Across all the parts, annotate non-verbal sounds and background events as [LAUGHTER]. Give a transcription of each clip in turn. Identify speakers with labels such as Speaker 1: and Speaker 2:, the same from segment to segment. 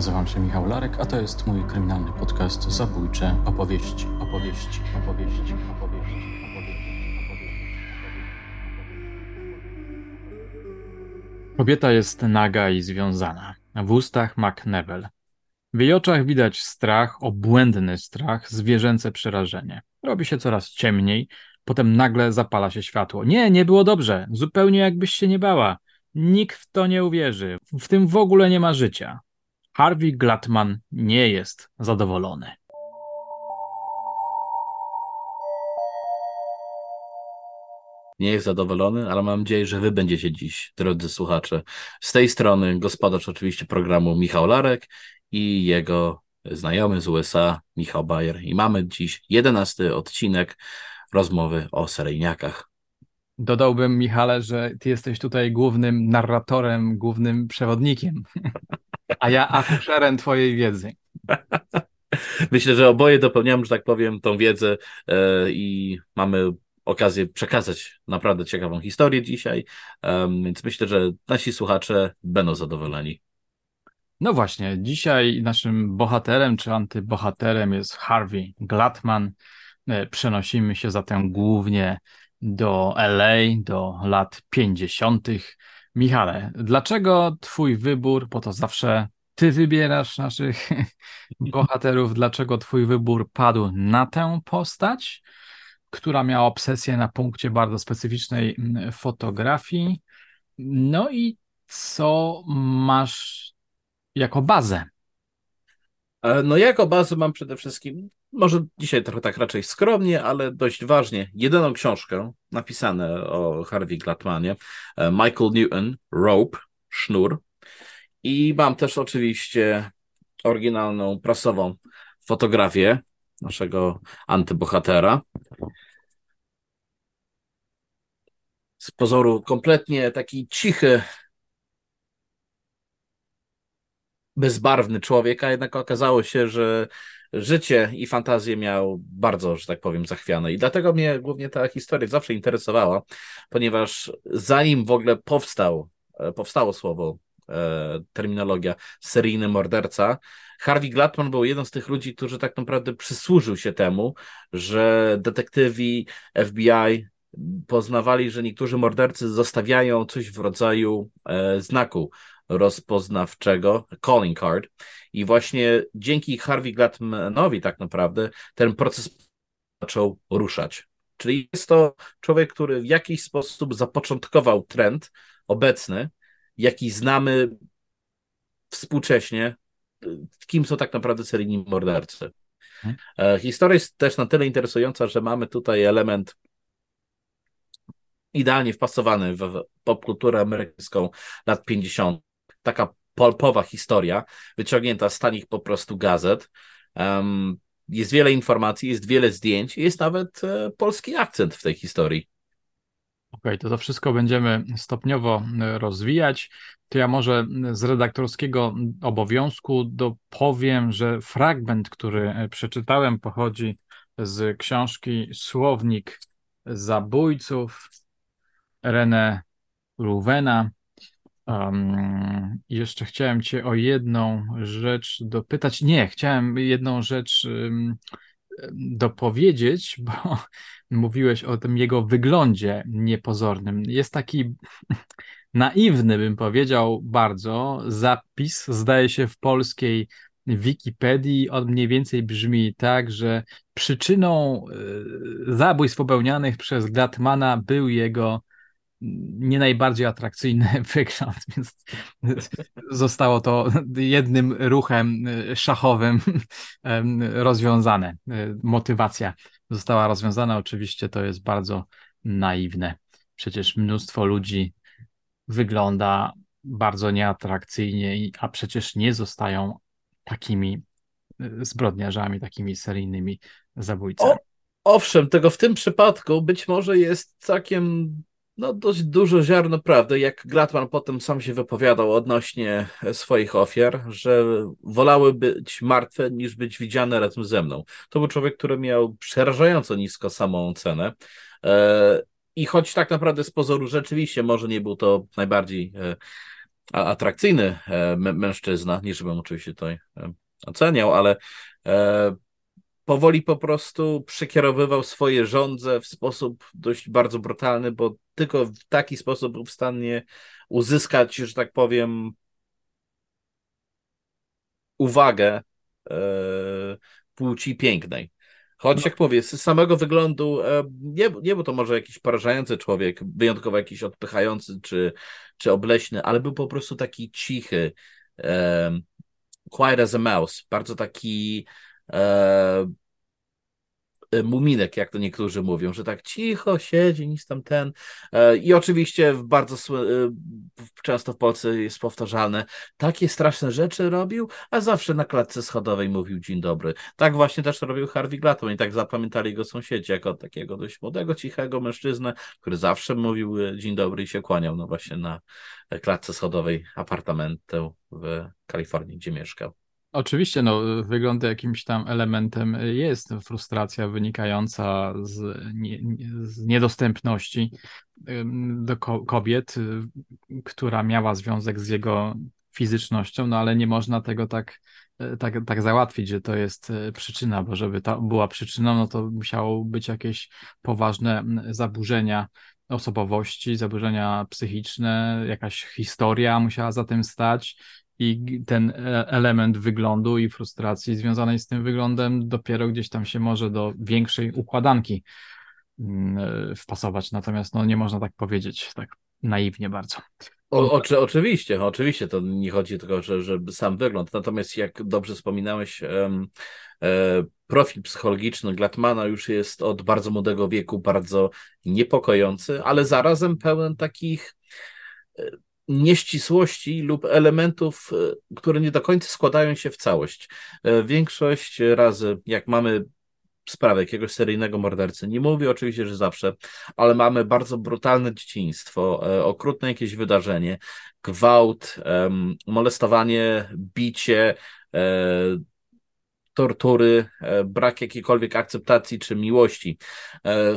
Speaker 1: Nazywam się Michał Larek, a to jest mój kryminalny podcast Zabójcze opowieści, opowieści, opowieści, opowieści, Kobieta jest naga i związana. W ustach McNevel. W jej oczach widać strach, obłędny strach, zwierzęce przerażenie. Robi się coraz ciemniej, potem nagle zapala się światło. Nie, nie było dobrze, zupełnie jakbyś się nie bała. Nikt w to nie uwierzy. W tym w ogóle nie ma życia. Harvey Glatman nie jest zadowolony.
Speaker 2: nie jest zadowolony, ale mam nadzieję, że wy będziecie dziś, drodzy słuchacze. Z tej strony gospodarz oczywiście programu Michał Larek i jego znajomy z USA Michał Bayer. I mamy dziś jedenasty odcinek rozmowy o seryjniakach.
Speaker 1: Dodałbym, Michale, że ty jesteś tutaj głównym narratorem, głównym przewodnikiem, [LAUGHS] a ja akuszerem twojej wiedzy. [LAUGHS]
Speaker 2: Myślę, że oboje dopełniamy, że tak powiem, tą wiedzę e, i mamy okazję przekazać naprawdę ciekawą historię dzisiaj, więc myślę, że nasi słuchacze będą zadowoleni.
Speaker 1: No właśnie, dzisiaj naszym bohaterem czy antybohaterem jest Harvey Glatman. E, przenosimy się zatem głównie do LA, do lat 50. Michale, dlaczego Twój wybór, bo to zawsze Ty wybierasz naszych [LAUGHS] bohaterów, dlaczego Twój wybór padł na tę postać, która miała obsesję na punkcie bardzo specyficznej mm, fotografii? No i co masz jako bazę?
Speaker 2: E, no, jako bazę mam przede wszystkim może dzisiaj trochę tak raczej skromnie, ale dość ważnie, jedyną książkę napisane o Harvey Glatmanie, e, Michael Newton, Rope, Sznur. I mam też oczywiście oryginalną prasową fotografię naszego antybohatera. Z pozoru kompletnie taki cichy, bezbarwny człowiek, a jednak okazało się, że życie i fantazję miał bardzo, że tak powiem, zachwiane. I dlatego mnie głównie ta historia zawsze interesowała, ponieważ zanim w ogóle powstał, e, powstało słowo, e, terminologia seryjny morderca, Harvey Glatman był jeden z tych ludzi, którzy tak naprawdę przysłużył się temu, że detektywi FBI poznawali, że niektórzy mordercy zostawiają coś w rodzaju e, znaku rozpoznawczego, calling card. I właśnie dzięki Harvey Glatmanowi tak naprawdę ten proces zaczął ruszać. Czyli jest to człowiek, który w jakiś sposób zapoczątkował trend obecny, jaki znamy współcześnie, kim są tak naprawdę seryjni mordercy. Hmm. Historia jest też na tyle interesująca, że mamy tutaj element idealnie wpasowany w popkulturę amerykańską lat 50 taka polpowa historia, wyciągnięta z tanich po prostu gazet. Um, jest wiele informacji, jest wiele zdjęć, jest nawet e, polski akcent w tej historii.
Speaker 1: Okej, okay, to to wszystko będziemy stopniowo e, rozwijać. To ja może z redaktorskiego obowiązku dopowiem, że fragment, który e, przeczytałem, pochodzi z książki Słownik Zabójców René Ruvena. Um, jeszcze chciałem Cię o jedną rzecz dopytać. Nie, chciałem jedną rzecz um, dopowiedzieć, bo [LAUGHS] mówiłeś o tym jego wyglądzie niepozornym. Jest taki [LAUGHS] naiwny, bym powiedział, bardzo zapis, zdaje się, w polskiej Wikipedii. On mniej więcej brzmi tak, że przyczyną y, zabójstw popełnianych przez Glatmana był jego nie najbardziej atrakcyjny [LAUGHS] wygląd, więc zostało to jednym ruchem e, szachowym [LAUGHS] rozwiązane. E, motywacja została rozwiązana. Oczywiście to jest bardzo naiwne. Przecież mnóstwo ludzi wygląda bardzo nieatrakcyjnie, a przecież nie zostają takimi e, zbrodniarzami, takimi seryjnymi zabójcami. O,
Speaker 2: owszem, tego w tym przypadku być może jest całkiem no, dość dużo ziarno prawdy, jak Glatman potem sam się wypowiadał odnośnie swoich ofiar, że wolały być martwe niż być widziane razem ze mną. To był człowiek, który miał przerażająco nisko samą cenę. E, I choć tak naprawdę z pozoru rzeczywiście może nie był to najbardziej e, atrakcyjny mężczyzna, nie żebym oczywiście tutaj oceniał, ale powoli po prostu przekierowywał swoje żądze w sposób dość bardzo brutalny, bo tylko w taki sposób był w stanie uzyskać, że tak powiem, uwagę e, płci pięknej. Choć no. jak mówię, z samego wyglądu e, nie, nie był to może jakiś porażający człowiek, wyjątkowo jakiś odpychający czy, czy obleśny, ale był po prostu taki cichy, e, quiet as a mouse, bardzo taki muminek, jak to niektórzy mówią, że tak cicho siedzi, nic tam ten. E, I oczywiście bardzo e, często w Polsce jest powtarzalne, takie straszne rzeczy robił, a zawsze na klatce schodowej mówił dzień dobry. Tak właśnie też robił Harvey Glatman i tak zapamiętali go sąsiedzi jako takiego dość młodego, cichego mężczyznę, który zawsze mówił dzień dobry i się kłaniał, no właśnie na klatce schodowej apartamentu w Kalifornii, gdzie mieszkał.
Speaker 1: Oczywiście, no, wygląda jakimś tam elementem. Jest frustracja wynikająca z, nie, z niedostępności do kobiet, y, która miała związek z jego fizycznością, no ale nie można tego tak, e, tak, tak załatwić, że to jest e, przyczyna, bo żeby to była przyczyną, no to musiało być jakieś poważne zaburzenia osobowości, zaburzenia psychiczne, jakaś historia musiała za tym stać i ten e, element wyglądu i frustracji związanej z tym wyglądem dopiero gdzieś tam się może do większej układanki mm, e, wpasować. Natomiast no, nie można tak powiedzieć, tak naiwnie bardzo.
Speaker 2: O, oczy, oczywiście, oczywiście to nie chodzi tylko, że, że sam wygląd. Natomiast jak dobrze wspominałeś, e, profil psychologiczny Glatmana już jest od bardzo młodego wieku bardzo niepokojący, ale zarazem pełen takich nieścisłości lub elementów, e, które nie do końca składają się w całość. E, większość razy, jak mamy sprawę jakiegoś seryjnego mordercy, nie mówię oczywiście, że zawsze, ale mamy bardzo brutalne dzieciństwo, e, okrutne jakieś wydarzenie, gwałt, molestowanie, bicie, tortury, brak jakiejkolwiek akceptacji czy miłości.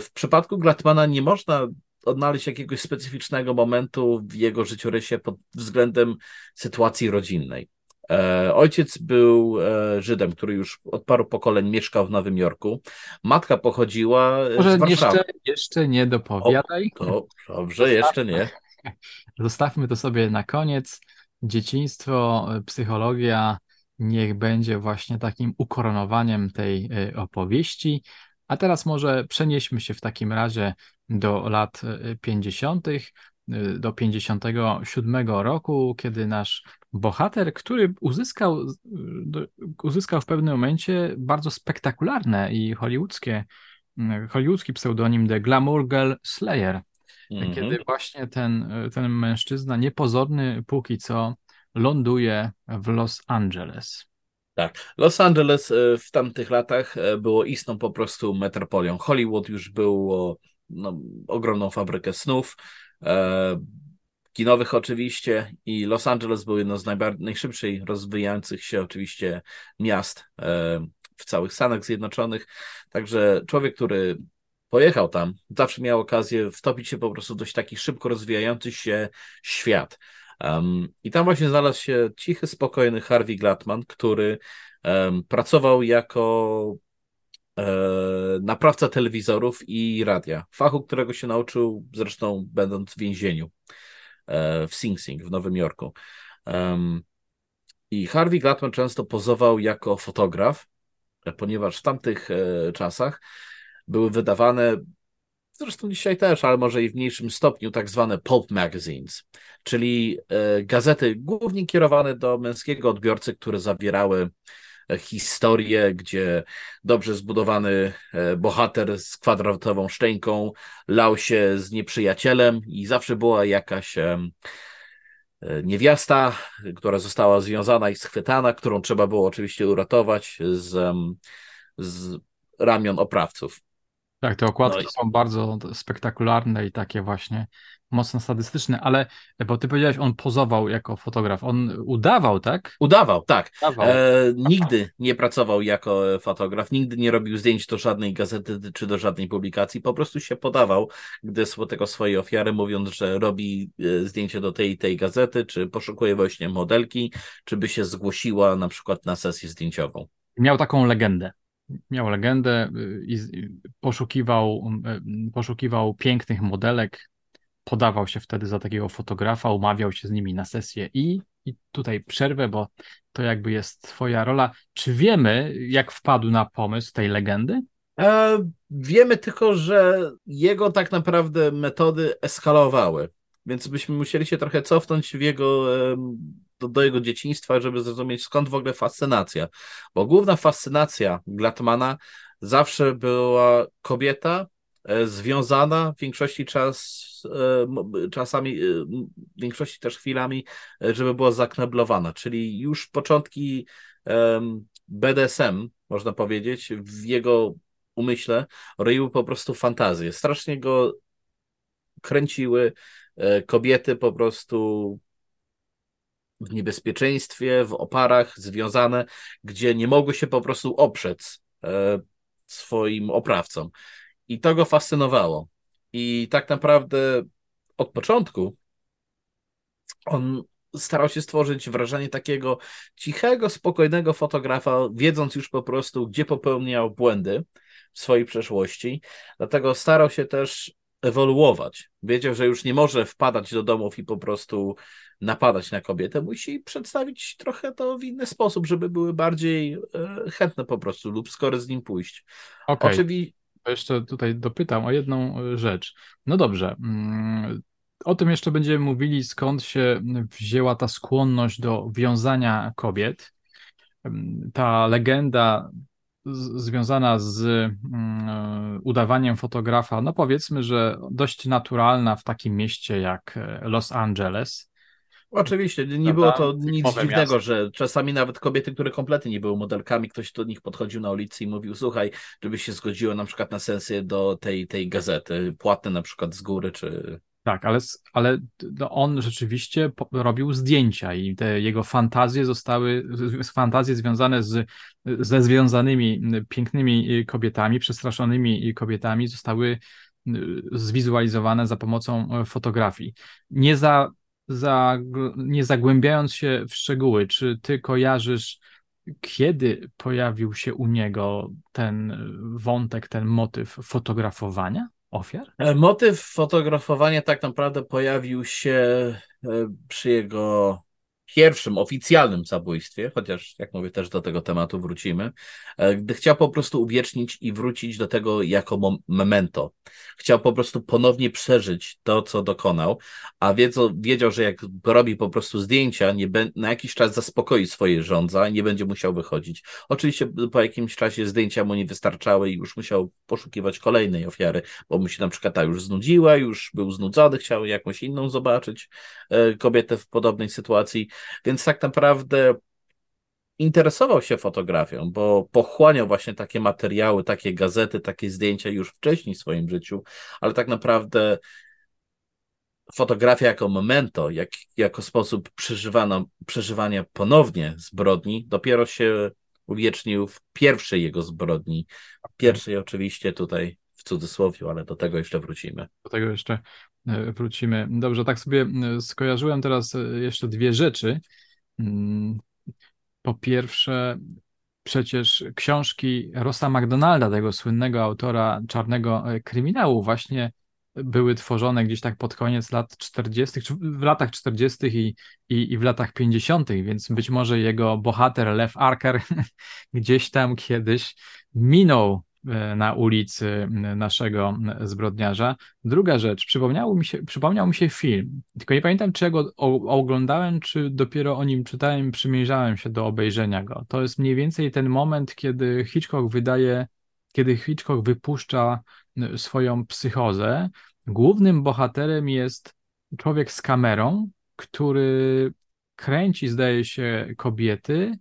Speaker 2: W przypadku Glatmana nie można odnaleźć jakiegoś specyficznego momentu w jego życiorysie pod względem sytuacji rodzinnej. E, ojciec był e, Żydem, który już od paru pokoleń mieszkał w Nowym Jorku. Matka pochodziła Może z Warszawy.
Speaker 1: Jeszcze, jeszcze nie dopowiadaj.
Speaker 2: O, to dobrze, jeszcze nie.
Speaker 1: Zostawmy to sobie na koniec. Dzieciństwo, psychologia niech będzie właśnie takim ukoronowaniem tej e, opowieści. A teraz może przenieśmy się w takim razie do lat 50., y, y, do 57 roku, kiedy nasz bohater, który uzyskał, uzyskał w pewnym momencie bardzo spektakularne i hollywoodzkie, hollywoodzki pseudonim The Glamour Girl Slayer, kiedy właśnie ten, ten mężczyzna niepozorny póki co ląduje w Los Angeles.
Speaker 2: Tak. Los Angeles w tamtych latach było istną po prostu metropolią. Hollywood już było no, ogromną fabrykę snów, e, kinowych oczywiście i Los Angeles był jedno z najszybciej rozwijających się oczywiście miast e, w całych Stanach Zjednoczonych, także człowiek, który pojechał tam, zawsze miał okazję wtopić się po prostu w dość taki szybko rozwijający się świat. I tam właśnie znalazł się cichy, spokojny Harvey Glatman, który pracował jako naprawca telewizorów i radia. Fachu, którego się nauczył zresztą będąc w więzieniu e, w Sing Sing w Nowym Jorku. I Harvey Glatman często pozował jako fotograf, ponieważ w tamtych e, czasach były wydawane, zresztą dzisiaj też, ale może i w mniejszym stopniu, tak zwane pulp magazines, czyli gazety głównie kierowane do męskiego odbiorcy, które zawierały historię, gdzie dobrze zbudowany e, bohater z kwadratową szczęką lał się z nieprzyjacielem i zawsze była jakaś e, niewiasta, która została związana i schwytana, którą trzeba było oczywiście uratować z, z ramion oprawców.
Speaker 1: Tak, te okładki no i... są bardzo spektakularne i takie właśnie mocno sadystyczne, ale bo ty powiedziałeś, on pozował jako fotograf. On udawał, tak?
Speaker 2: Udawał, tak. Udawał. E, nigdy nie pracował jako fotograf, nigdy nie robił zdjęć do żadnej gazety czy do żadnej publikacji, po prostu się podawał, gdy tego swojej ofiary, mówiąc, że robi e, zdjęcie do tej tej gazety, czy poszukuje właśnie modelki, czy by się zgłosiła na przykład na sesję zdjęciową.
Speaker 1: Miał taką legendę miał legendę y, i poszukiwał, y, poszukiwał pięknych modelek, podawał się wtedy za takiego fotografa, umawiał się z nimi na sesję i, i tutaj przerwę, bo to jakby jest twoja rola. Czy wiemy, jak wpadł na pomysł tej legendy?
Speaker 2: E, wiemy tylko, że jego tak naprawdę metody eskalowały, więc byśmy musieli się trochę cofnąć w jego do, do, jego dzieciństwa, żeby zrozumieć skąd w ogóle fascynacja. Bo główna fascynacja Glatmana zawsze była kobieta związana w większości czas, e, czasami, e, w większości też chwilami, żeby była zakneblowana, czyli już początki BDSM, można powiedzieć, w jego umyśle roiły po prostu fantazje. Strasznie go kręciły kobiety po prostu w niebezpieczeństwie, w oparach związane, gdzie nie mogły się po prostu oprzeć e, swoim oprawcom. I to go fascynowało. I tak naprawdę od początku on starał się stworzyć wrażenie takiego cichego, spokojnego fotografa, wiedząc już po prostu, gdzie popełniał błędy w swojej przeszłości. Dlatego starał się też ewoluować. Wiedział, że już nie może wpadać do domów i po prostu napadać na kobietę, musi przedstawić trochę to w inny sposób, żeby były bardziej e, chętne po prostu lub skoro z nim pójść.
Speaker 1: Okay. Oczywiście. Jeszcze tutaj dopytam o jedną e, rzecz. No dobrze. Mm, o tym jeszcze będziemy mówili, skąd się wzięła ta skłonność do wiązania kobiet. Ta legenda związana z mm, udawaniem fotografa, no powiedzmy, że dość naturalna w takim mieście jak e, Los Angeles.
Speaker 2: Oczywiście, nie było to nic dziwnego, miasto. że czasami nawet kobiety, które kompletnie nie były modelkami, ktoś do nich podchodził na ulicy i mówił, słuchaj, żeby się zgodziło na przykład na sensję do tej, tej gazety, płatne na przykład z góry, czy
Speaker 1: tak, ale, ale no on rzeczywiście robił zdjęcia i te jego fantazje zostały, fantazje związane z, ze związanymi pięknymi kobietami, przestraszonymi kobietami zostały zwizualizowane za pomocą e, fotografii. Nie, za, za, nie zagłębiając się w szczegóły, czy ty kojarzysz, kiedy pojawił się u niego ten wątek, ten motyw fotografowania? ofiar?
Speaker 2: E, motyw fotografowania tak naprawdę pojawił się e, przy jego pierwszym oficjalnym zabójstwie, chociaż jak mówię, też do tego tematu wrócimy, e, gdy chciał po prostu uwiecznić i wrócić do tego jako memento. Chciał po prostu ponownie przeżyć to, co dokonał, a wiedział, wiedział że jak robi po prostu zdjęcia, nie na jakiś czas zaspokoi swoje żądza i nie będzie musiał wychodzić. Oczywiście po jakimś czasie zdjęcia mu nie wystarczały i już musiał poszukiwać kolejnej ofiary, bo mu się na przykład ta już znudziła, już był znudzony, chciał jakąś inną zobaczyć e, kobietę w podobnej sytuacji więc tak naprawdę interesował się fotografią, bo pochłaniał właśnie takie materiały, takie gazety, takie zdjęcia już wcześniej w swoim życiu, ale tak naprawdę fotografia jako memento, jak, jako sposób przeżywania ponownie zbrodni, dopiero się uwiecznił w pierwszej jego zbrodni. Pierwszej oczywiście tutaj w cudzysłowie, ale do tego jeszcze wrócimy.
Speaker 1: Do tego jeszcze wrócimy. Dobrze, tak sobie e, skojarzyłem teraz e, jeszcze dwie rzeczy. Mm, po pierwsze, przecież książki Rossa McDonalda, tego słynnego autora czarnego kryminału, właśnie były tworzone gdzieś tak pod koniec lat 40., czy w latach 40. I, i, i w latach 50., więc być może jego bohater Lev Arker [LAUGHS] gdzieś tam kiedyś minął E, na ulicy naszego zbrodniarza. Druga rzecz, przypomniał mi się, przypomniał mi się film, tylko nie pamiętam, czy ja go oglądałem, czy dopiero o nim czytałem, przymierzałem się do obejrzenia go. To jest mniej więcej ten moment, kiedy Hitchcock wydaje, kiedy Hitchcock wypuszcza swoją psychozę. Głównym bohaterem jest człowiek z kamerą, który kręci, zdaje się, kobiety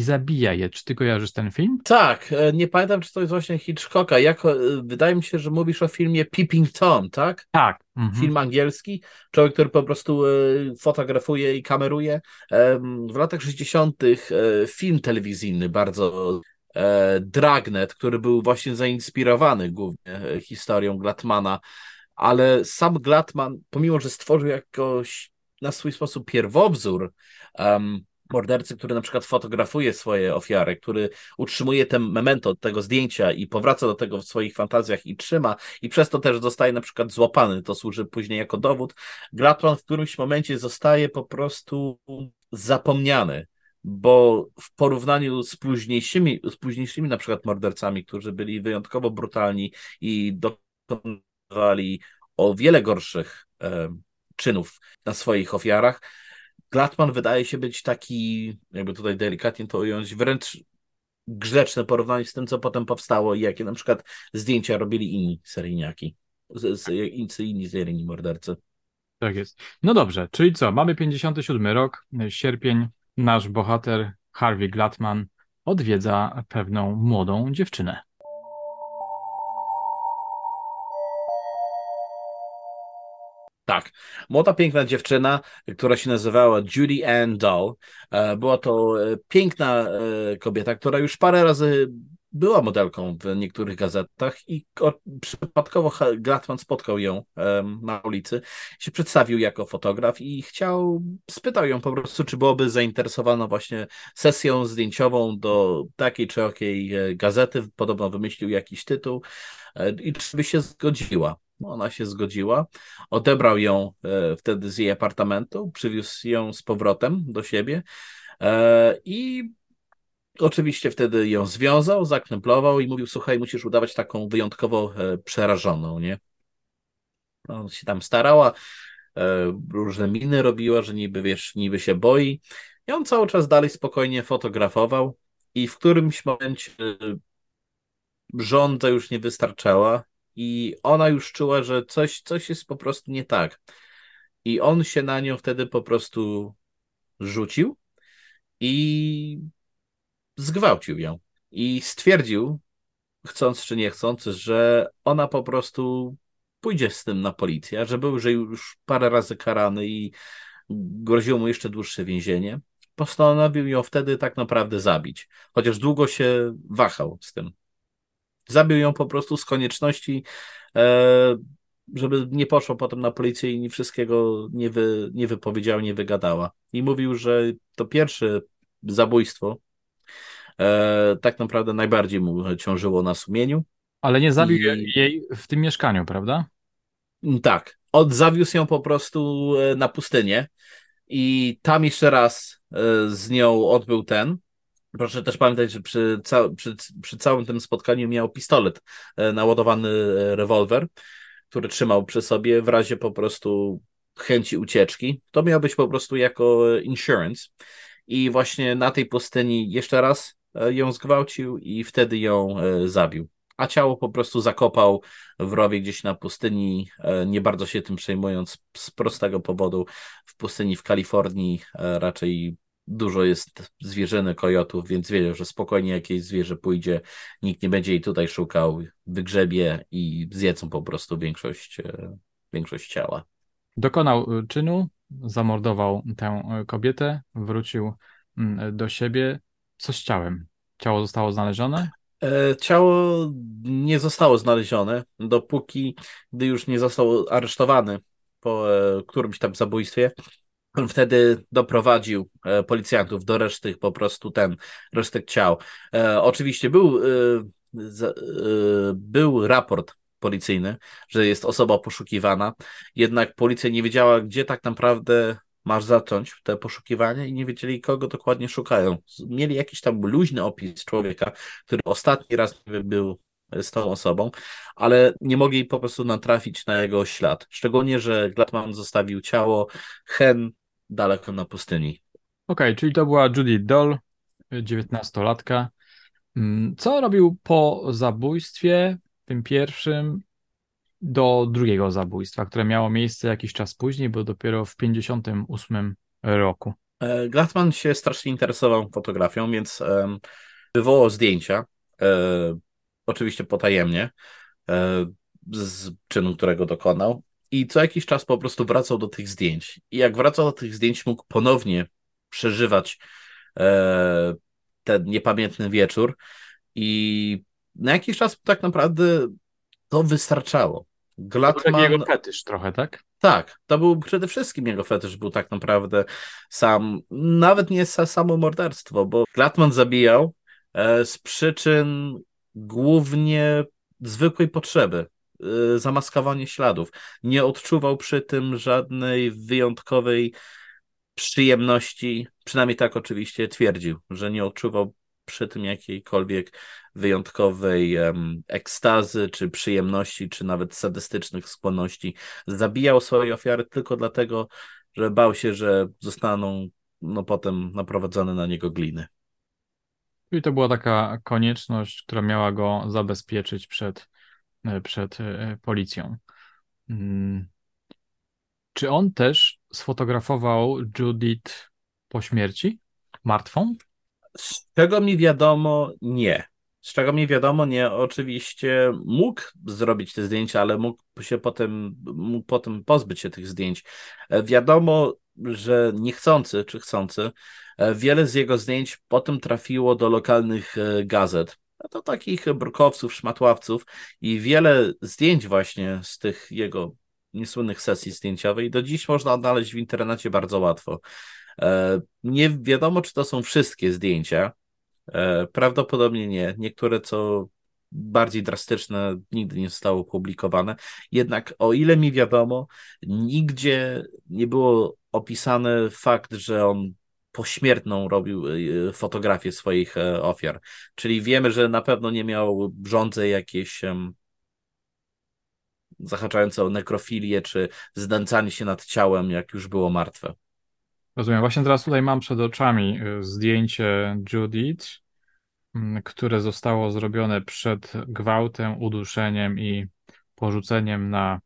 Speaker 1: i zabija je. Czy ty kojarzysz ten film?
Speaker 2: Tak, e, nie pamiętam, czy to jest właśnie Hitchcocka. Jako, e, wydaje mi się, że mówisz o filmie Peeping Tom, tak?
Speaker 1: Tak. Mhm.
Speaker 2: Film angielski. Człowiek, który po prostu e, fotografuje i kameruje. W latach 60. film telewizyjny bardzo Dragnet, który był właśnie zainspirowany głównie historią Glatmana, ale sam Glatman, pomimo, że stworzył jakoś na swój sposób pierwowzór um, mordercy, który na przykład fotografuje swoje ofiary, który utrzymuje ten memento tego zdjęcia i powraca do tego w swoich fantazjach i trzyma i przez to też zostaje na przykład złapany, to służy później jako dowód. Glatman w którymś momencie zostaje po prostu zapomniany, bo w porównaniu z późniejszymi, z późniejszymi na przykład mordercami, którzy byli wyjątkowo brutalni i dokonywali o wiele gorszych e, czynów na swoich ofiarach, Glatman wydaje się być taki, jakby tutaj delikatnie to ująć, wręcz grzeczne porównanie z tym, co potem powstało i jakie na przykład zdjęcia robili inni seryjniaki, z, z, inni seryjni mordercy.
Speaker 1: Tak jest. No dobrze, czyli co? Mamy 57 rok, sierpień. Nasz bohater Harvey Glatman odwiedza pewną młodą dziewczynę.
Speaker 2: Tak. Młoda, piękna dziewczyna, która się nazywała Judy Ann Doll. E, była to e, piękna e, kobieta, która już parę razy była modelką w niektórych gazetach i przypadkowo Glatman spotkał ją na ulicy, się przedstawił jako fotograf i chciał, spytał ją po prostu, czy byłoby zainteresowana właśnie sesją zdjęciową do takiej czy okiej gazety, podobno wymyślił jakiś tytuł i czy by się zgodziła. Ona się zgodziła. Odebrał ją e, wtedy z jej apartamentu, przywiózł ją z powrotem do siebie e, i oczywiście wtedy ją związał, zakneplował i mówił: Słuchaj, musisz udawać taką wyjątkowo e, przerażoną, nie? On się tam starała, różne miny robiła, że niby wiesz, niby się boi. I on cały czas dalej spokojnie fotografował, i w którymś momencie żądza już nie wystarczała i ona już czuła, że coś, coś jest po prostu nie tak. I on się na nią wtedy po prostu rzucił i zgwałcił ją. I stwierdził, chcąc czy nie chcąc, że ona po prostu pójdzie z tym na policję, że był że już parę razy karany i groziło mu jeszcze dłuższe więzienie. Postanowił ją wtedy tak naprawdę zabić, chociaż długo się wahał z tym. Zabił ją po prostu z konieczności, e, żeby nie poszła potem na policję i wszystkiego nie, wy, nie wypowiedziała, nie wygadała. I mówił, że to pierwsze zabójstwo tak naprawdę najbardziej mu ciążyło na sumieniu.
Speaker 1: Ale nie zabił I... jej w tym mieszkaniu, prawda?
Speaker 2: Tak. Odzawiózł ją po prostu e, na pustynię i tam jeszcze raz z nią odbył ten Proszę też pamiętać, że przy, ca przy, przy, całym tym spotkaniu miał pistolet, e, naładowany e, rewolwer, który trzymał przy sobie w razie po prostu chęci ucieczki. To miał być po prostu jako e, insurance. I właśnie na tej pustyni jeszcze raz ją zgwałcił i wtedy ją zabił. A ciało po prostu zakopał w rowie gdzieś na pustyni, nie bardzo się tym przejmując z prostego powodu. W pustyni w Kalifornii raczej dużo jest zwierzyny, kojotów, więc wie, że spokojnie jakieś zwierzę pójdzie, nikt nie będzie jej tutaj szukał, wygrzebie i zjedzą po prostu większość, e, większość ciała.
Speaker 1: Dokonał e, czynu, zamordował tę e, kobietę, wrócił mm, do siebie. Co z ciałem? Ciało zostało znalezione?
Speaker 2: Ciało nie zostało znalezione, dopóki, gdy już nie został aresztowany po którymś tam zabójstwie, wtedy doprowadził e, policjantów do reszty, po prostu ten resztek ciał. E, oczywiście był, e, był raport policyjny, że jest osoba poszukiwana, jednak policja nie wiedziała, gdzie tak naprawdę masz zacząć te poszukiwania i nie wiedzieli, kogo dokładnie szukają. Mieli jakiś tam luźny opis człowieka, który ostatni raz był z tą osobą, ale nie mogli po prostu natrafić na jego ślad. Szczególnie, że Glatman zostawił ciało hen daleko na pustyni.
Speaker 1: Okej, okay, czyli to była Judy Doll, 19-latka. Mm, co robił po zabójstwie, tym pierwszym, do drugiego zabójstwa, które miało miejsce jakiś czas później, bo dopiero w 58 roku?
Speaker 2: E, Glatman się strasznie interesował fotografią, więc wywołał zdjęcia, e, oczywiście potajemnie, e, z czynu, którego dokonał. I co jakiś czas po prostu wracał do tych zdjęć. I jak wracał do tych zdjęć, mógł ponownie przeżywać ten niepamiętny wieczór. I na jakiś czas tak naprawdę to wystarczało.
Speaker 1: Glatman... To taki jego fetysz trochę, tak?
Speaker 2: Tak, to był przede wszystkim jego fetysz, był tak naprawdę sam, nawet nie samo morderstwo, bo Glatman zabijał e, z przyczyn głównie zwykłej potrzeby, e, zamaskowanie śladów. Nie odczuwał przy tym żadnej wyjątkowej przyjemności, przynajmniej tak oczywiście twierdził, że nie odczuwał przy tym jakiejkolwiek wyjątkowej um, ekstazy, czy przyjemności, czy nawet sadystycznych skłonności. Zabijał swoje ofiary tylko dlatego, że bał się, że zostaną no, potem naprowadzone na niego gliny.
Speaker 1: I to była taka konieczność, która miała go zabezpieczyć przed, e, przed e, policją. Hmm. Czy on też sfotografował Judith po śmierci? Martwą?
Speaker 2: Z czego mi wiadomo, nie. Z czego mi wiadomo, nie, oczywiście mógł zrobić te zdjęcia, ale mógł się potem, mógł potem pozbyć się tych zdjęć. E, wiadomo, że niechcący czy chcący, e, wiele z jego zdjęć potem trafiło do lokalnych e, gazet. To takich brukowców, szmatławców i wiele zdjęć właśnie z tych jego niesłynnych sesji zdjęciowej do dziś można odnaleźć w internecie bardzo łatwo. E, nie wiadomo, czy to są wszystkie zdjęcia. E, prawdopodobnie nie. Niektóre, co bardziej drastyczne, nigdy nie zostało opublikowane. Jednak, o ile mi wiadomo, nigdzie nie było opisany fakt, że on pośmiertną robił e, fotografię swoich ofiar. Czyli wiemy, że na pewno nie miał brządze jakieś zahaczające o nekrofilię, czy znęcanie się nad ciałem, jak już było martwe.
Speaker 1: Rozumiem. Właśnie teraz tutaj mam przed oczami y, zdjęcie Judith, mm, które zostało zrobione przed gwałtem, uduszeniem i porzuceniem na,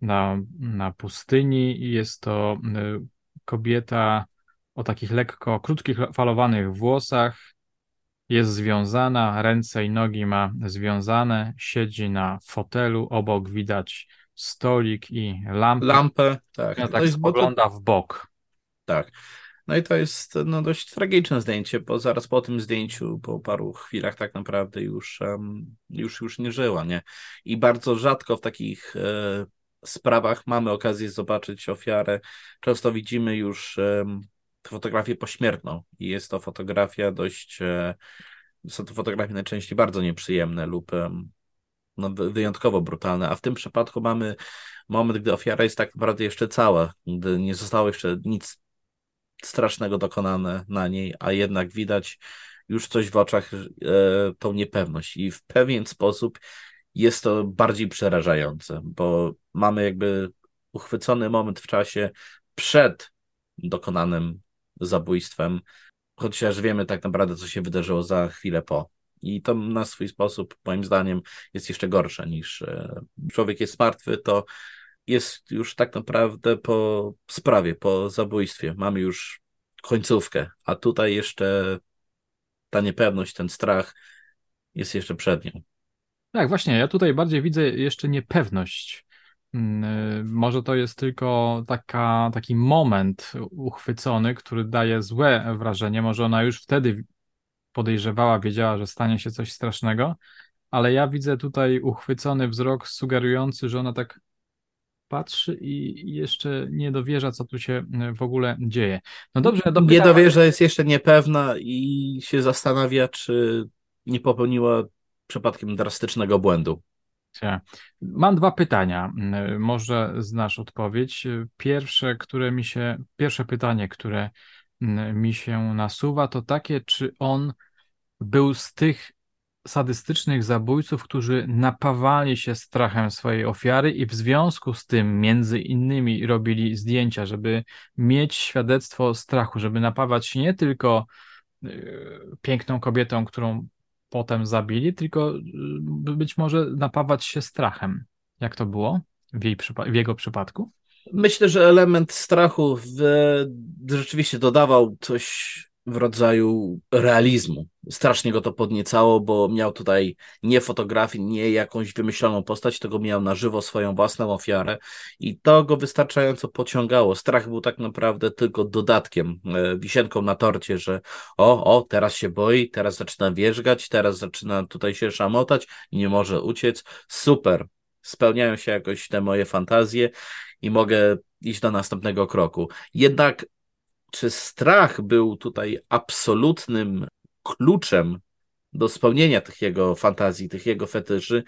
Speaker 1: na, na pustyni. Jest to y, kobieta o takich lekko krótkich, falowanych włosach. Jest związana, ręce i nogi ma związane, siedzi na fotelu, obok widać stolik i lampę.
Speaker 2: Lampę, tak.
Speaker 1: Ja tak spogląda w bok.
Speaker 2: Tak. No i to jest no, dość tragiczne zdjęcie, bo zaraz po tym zdjęciu, po paru chwilach tak naprawdę już, um, już, już nie żyła, nie? I bardzo rzadko w takich e, sprawach mamy okazję zobaczyć ofiarę. Często widzimy już e, fotografię pośmiertną i jest to fotografia dość, e, są to fotografie najczęściej bardzo nieprzyjemne lub no, wyjątkowo brutalne, a w tym przypadku mamy moment, gdy ofiara jest tak naprawdę jeszcze cała, gdy nie zostało jeszcze nic strasznego dokonane na niej, a jednak widać już coś w oczach, e, tą niepewność i w pewien sposób jest to bardziej przerażające, bo mamy jakby uchwycony moment w czasie przed dokonanym zabójstwem, chociaż wiemy tak naprawdę, co się wydarzyło za chwilę po. I to na swój sposób, moim zdaniem, jest jeszcze gorsze niż e, człowiek jest martwy, to jest już tak naprawdę po sprawie, po zabójstwie. Mamy już końcówkę, a tutaj jeszcze ta niepewność, ten strach jest jeszcze przed nią.
Speaker 1: Tak, właśnie. Ja tutaj bardziej widzę jeszcze niepewność. Mm, y, może to jest tylko taka, taki moment uchwycony, który daje złe wrażenie. Może ona już wtedy podejrzewała, wiedziała, że stanie się coś strasznego, ale ja widzę tutaj uchwycony wzrok sugerujący, że ona tak patrzy i jeszcze nie dowierza, co tu się e, w ogóle dzieje. No dobrze,
Speaker 2: dopytałem... Nie dowierza, jest jeszcze niepewna i się zastanawia, czy nie popełniła przypadkiem drastycznego błędu.
Speaker 1: Mam dwa pytania. Może znasz odpowiedź. Pierwsze, które mi się, pierwsze pytanie, które mi się nasuwa, to takie, czy on był z tych sadystycznych zabójców, którzy napawali się strachem swojej ofiary i w związku z tym między innymi robili zdjęcia, żeby mieć świadectwo strachu, żeby napawać się nie tylko y, piękną kobietą, którą potem zabili, tylko y, być może napawać się strachem. Jak to było w, jej, w jego przypadku?
Speaker 2: Myślę, że element strachu w, rzeczywiście dodawał coś w rodzaju realizmu. Strasznie go to podniecało, bo miał tutaj nie fotografię, nie jakąś wymyśloną postać, tylko miał na żywo swoją własną ofiarę i to go wystarczająco pociągało. Strach był tak naprawdę tylko dodatkiem, e, wisienką na torcie, że o, o, teraz się boi, teraz zaczyna wierzgać, teraz zaczyna tutaj się szamotać, nie może uciec. Super, spełniają się jakoś te moje fantazje i mogę iść do następnego kroku. Jednak czy strach był tutaj absolutnym kluczem do spełnienia tych jego fantazji, tych jego fetyszy,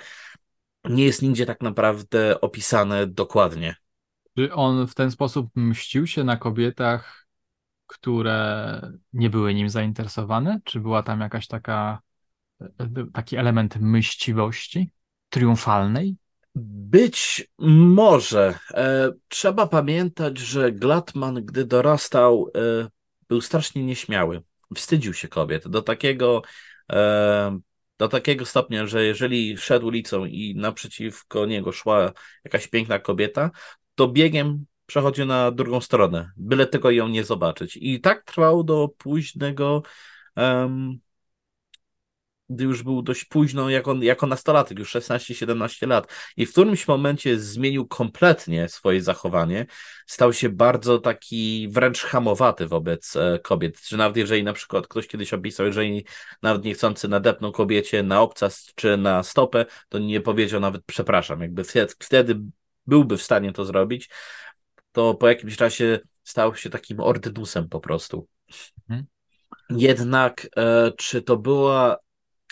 Speaker 2: nie jest nigdzie tak naprawdę opisane dokładnie.
Speaker 1: Czy on w ten sposób mścił się na kobietach, które nie były nim zainteresowane? Czy była tam jakaś taka taki element myśliwości triumfalnej?
Speaker 2: Być może. E, trzeba pamiętać, że Glatman, gdy dorastał, e, był strasznie nieśmiały. Wstydził się kobiet do takiego, e, do takiego stopnia, że jeżeli szedł ulicą i naprzeciwko niego szła jakaś piękna kobieta, to biegiem przechodził na drugą stronę, byle tylko ją nie zobaczyć. I tak trwał do późnego gdy już był dość późno, jako, jako nastolatek, już 16-17 lat. I w którymś momencie zmienił kompletnie swoje zachowanie. Stał się bardzo taki wręcz hamowaty wobec e, kobiet. Czy nawet jeżeli na przykład ktoś kiedyś opisał, jeżeli nawet niechcący nadepnął kobiecie na obcas czy na stopę, to nie powiedział nawet przepraszam. Jakby wtedy, wtedy byłby w stanie to zrobić, to po jakimś czasie stał się takim ordynusem po prostu. Mhm. Jednak, e, czy to była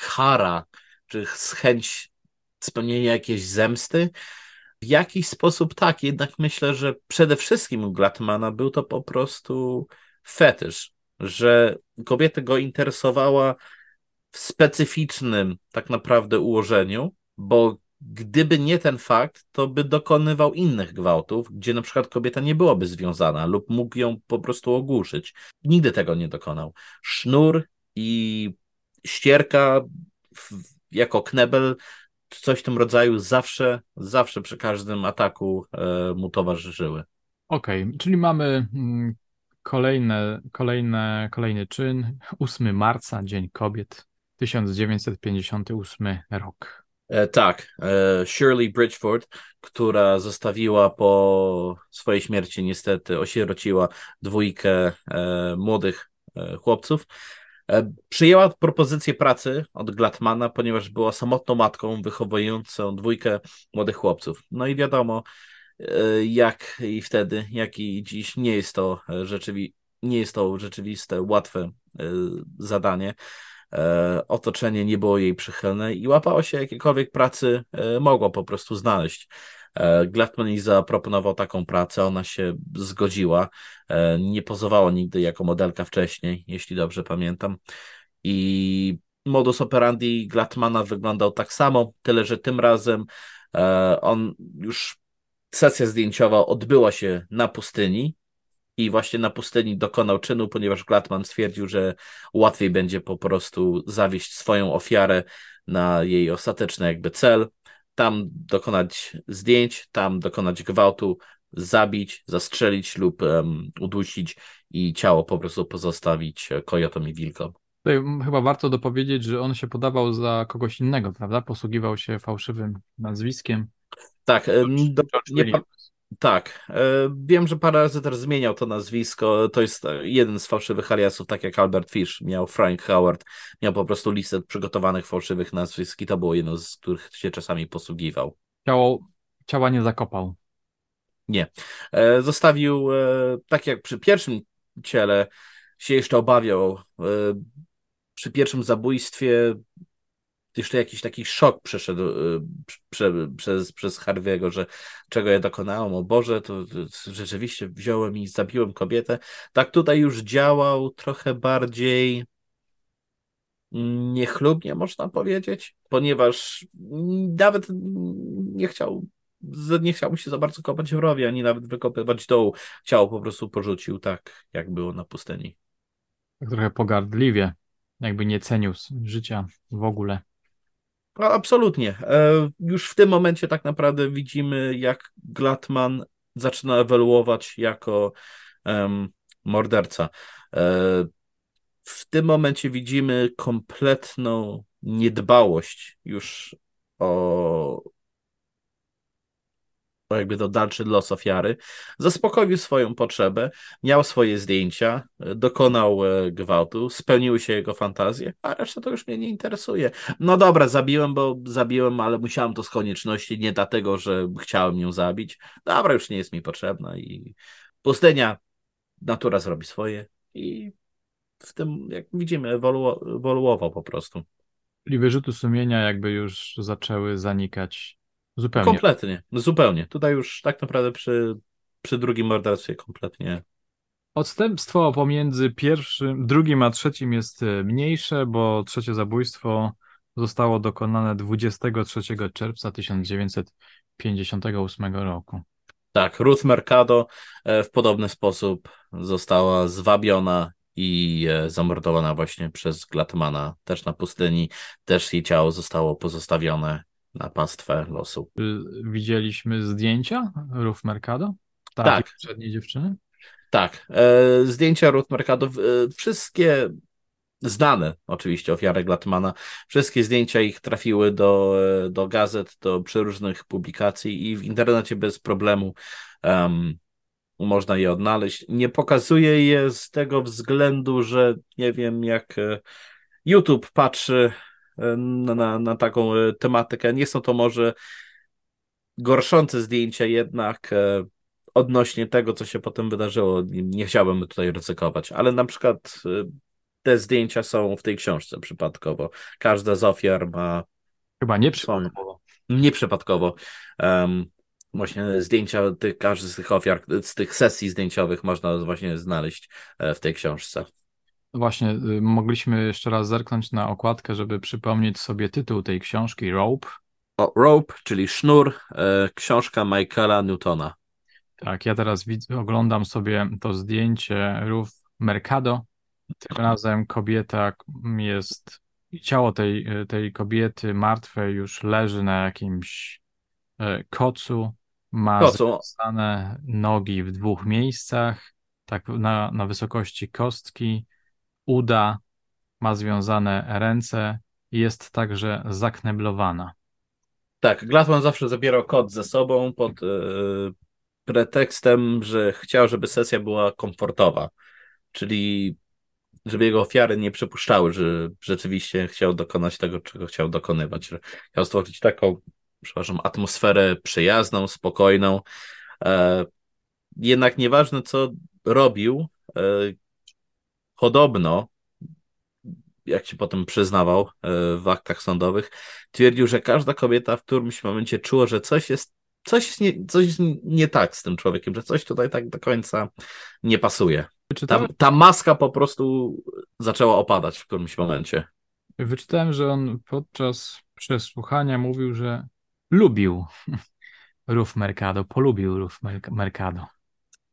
Speaker 2: kara, czy chęć spełnienia jakiejś zemsty. W jakiś sposób tak, jednak myślę, że przede wszystkim u Glatmana był to po prostu fetysz, że kobieta go interesowała w specyficznym tak naprawdę ułożeniu, bo gdyby nie ten fakt, to by dokonywał innych gwałtów, gdzie na przykład kobieta nie byłaby związana lub mógł ją po prostu ogłuszyć. Nigdy tego nie dokonał. Sznur i ścierka jako knebel, coś w tym rodzaju zawsze, zawsze przy każdym ataku e, mu towarzyszyły.
Speaker 1: Okej, okay, czyli mamy mm, kolejne, kolejne, kolejny czyn. 8 marca, Dzień Kobiet, 1958 rok.
Speaker 2: E, tak, e, Shirley Bridgeford, która zostawiła po swojej śmierci niestety, osierociła dwójkę młodych chłopców. E, przyjęła propozycję pracy od Glatmana, ponieważ była samotną matką wychowującą dwójkę młodych chłopców. No i wiadomo, e, jak i wtedy, jak i dziś, nie jest to, rzeczywi nie jest to rzeczywiste, łatwe e, zadanie. Otoczenie nie było jej przychylne i łapała się jakiejkolwiek pracy mogła po prostu znaleźć. E, Gladman jej zaproponował taką pracę, ona się zgodziła. E, nie pozowała nigdy jako modelka wcześniej, jeśli dobrze pamiętam. I modus operandi Glatmana wyglądał tak samo, tyle że tym razem e, on już sesja zdjęciowa odbyła się na pustyni, i właśnie na pustyni dokonał czynu, ponieważ Glatman stwierdził, że łatwiej będzie po prostu zawieść swoją ofiarę na jej ostateczny jakby cel tam dokonać zdjęć, tam dokonać gwałtu, zabić, zastrzelić lub um, udusić i ciało po prostu pozostawić kojotom i wilkom.
Speaker 1: Tutaj chyba warto dopowiedzieć, że on się podawał za kogoś innego, prawda? Posługiwał się fałszywym nazwiskiem.
Speaker 2: Tak, do, nie, tak. E, wiem, że parę razy też zmieniał to nazwisko. To jest jeden z fałszywych aliasów, tak jak Albert Fish miał Frank Howard. Miał po prostu listę przygotowanych fałszywych nazwisk i to było jedno z których się czasami posługiwał.
Speaker 1: Ciało, ciała nie zakopał.
Speaker 2: Nie. E, zostawił, e, tak jak przy pierwszym ciele się jeszcze obawiał, przy pierwszym zabójstwie jeszcze jakiś taki szok przeszedł y, prze, przez, przez Harvey'ego, że czego ja dokonałem, o Boże, to, to rzeczywiście wziąłem i zabiłem kobietę. Tak tutaj już działał trochę bardziej niechlubnie, można powiedzieć, ponieważ nawet nie chciał nie chciał mu się za bardzo kopać rowie, ani nawet wykopywać dołu. Ciało po prostu porzucił tak, jak było na pustyni.
Speaker 1: Tak trochę pogardliwie, jakby nie cenił życia w ogóle.
Speaker 2: No, absolutnie. E, już w tym momencie tak naprawdę widzimy, jak Glatman zaczyna ewoluować jako um, morderca. E, w tym momencie widzimy kompletną niedbałość już o, o jakby to dalszy los ofiary. Zaspokoił swoją potrzebę, miał swoje zdjęcia, dokonał e, gwałtu, spełniły się jego fantazje, a reszta to już mnie nie interesuje. No dobra, zabiłem, bo zabiłem, ale musiałem to z konieczności, nie dlatego, że chciałem ją zabić. Dobra, już nie jest mi potrzebna i pustynia, natura zrobi swoje i w tym, jak widzimy, ewolu ewoluował po prostu.
Speaker 1: Czyli wyrzuty sumienia jakby już zaczęły zanikać zupełnie.
Speaker 2: Kompletnie, zupełnie. Tutaj już tak naprawdę przy, przy drugim morderstwie kompletnie.
Speaker 1: Odstępstwo pomiędzy pierwszym, drugim a trzecim jest e, mniejsze, bo trzecie zabójstwo zostało dokonane 23 czerwca 1958 roku.
Speaker 2: Tak, Ruth Mercado e, w podobny sposób została zwabiona i e, zamordowana właśnie przez Glatmana, też na pustyni. Też jej ciało zostało pozostawione na pastwę losu.
Speaker 1: Widzieliśmy zdjęcia Ruth Mercado?
Speaker 2: Tak. tak.
Speaker 1: poprzedniej dziewczyny?
Speaker 2: Tak. E, zdjęcia Ruth Mercado, wszystkie znane oczywiście ofiary Glatmana. Wszystkie zdjęcia ich trafiły do, do gazet, do przeróżnych publikacji i w internecie bez problemu um, można je odnaleźć. Nie pokazuję je z tego względu, że nie wiem, jak e, YouTube patrzy e, na, na, na taką e, tematykę. Nie są to może gorszące zdjęcia, jednak odnośnie tego, co się potem wydarzyło, nie chciałbym tutaj ryzykować, ale na przykład te zdjęcia są w tej książce przypadkowo. Każda z ofiar ma.
Speaker 1: Chyba nie przypadkowo.
Speaker 2: Nieprzypadkowo. Um, właśnie zdjęcia tych, każdy z tych ofiar, z tych sesji zdjęciowych można właśnie znaleźć e, w tej książce.
Speaker 1: Właśnie, y, mogliśmy jeszcze raz zerknąć na okładkę, żeby przypomnieć sobie tytuł tej książki, Rope.
Speaker 2: O, Rope, czyli sznur, e, książka Michaela Newtona.
Speaker 1: Tak, ja teraz widzę, oglądam sobie to zdjęcie Ruth Mercado. Tym razem kobieta jest, ciało tej, tej kobiety martwej już leży na jakimś e, kocu ma zapisane nogi w dwóch miejscach, tak na, na wysokości kostki, uda, ma związane ręce i jest także zakneblowana.
Speaker 2: Tak, Glatman zawsze zabierał kot ze sobą pod yy, pretekstem, że chciał, żeby sesja była komfortowa, czyli żeby jego ofiary nie przypuszczały, że rzeczywiście chciał dokonać tego, czego chciał dokonywać. Że chciał stworzyć taką przepraszam, atmosferę przyjazną, spokojną. E, jednak nieważne, co robił, e, podobno, jak się potem przyznawał e, w aktach sądowych, twierdził, że każda kobieta w którymś momencie czuła, że coś jest, coś jest, nie, coś jest nie tak z tym człowiekiem, że coś tutaj tak do końca nie pasuje. Ta, ta maska po prostu zaczęła opadać w którymś momencie.
Speaker 1: Wyczytałem, że on podczas przesłuchania mówił, że lubił [LAUGHS] Ruf Mercado, polubił Ruf Mercado.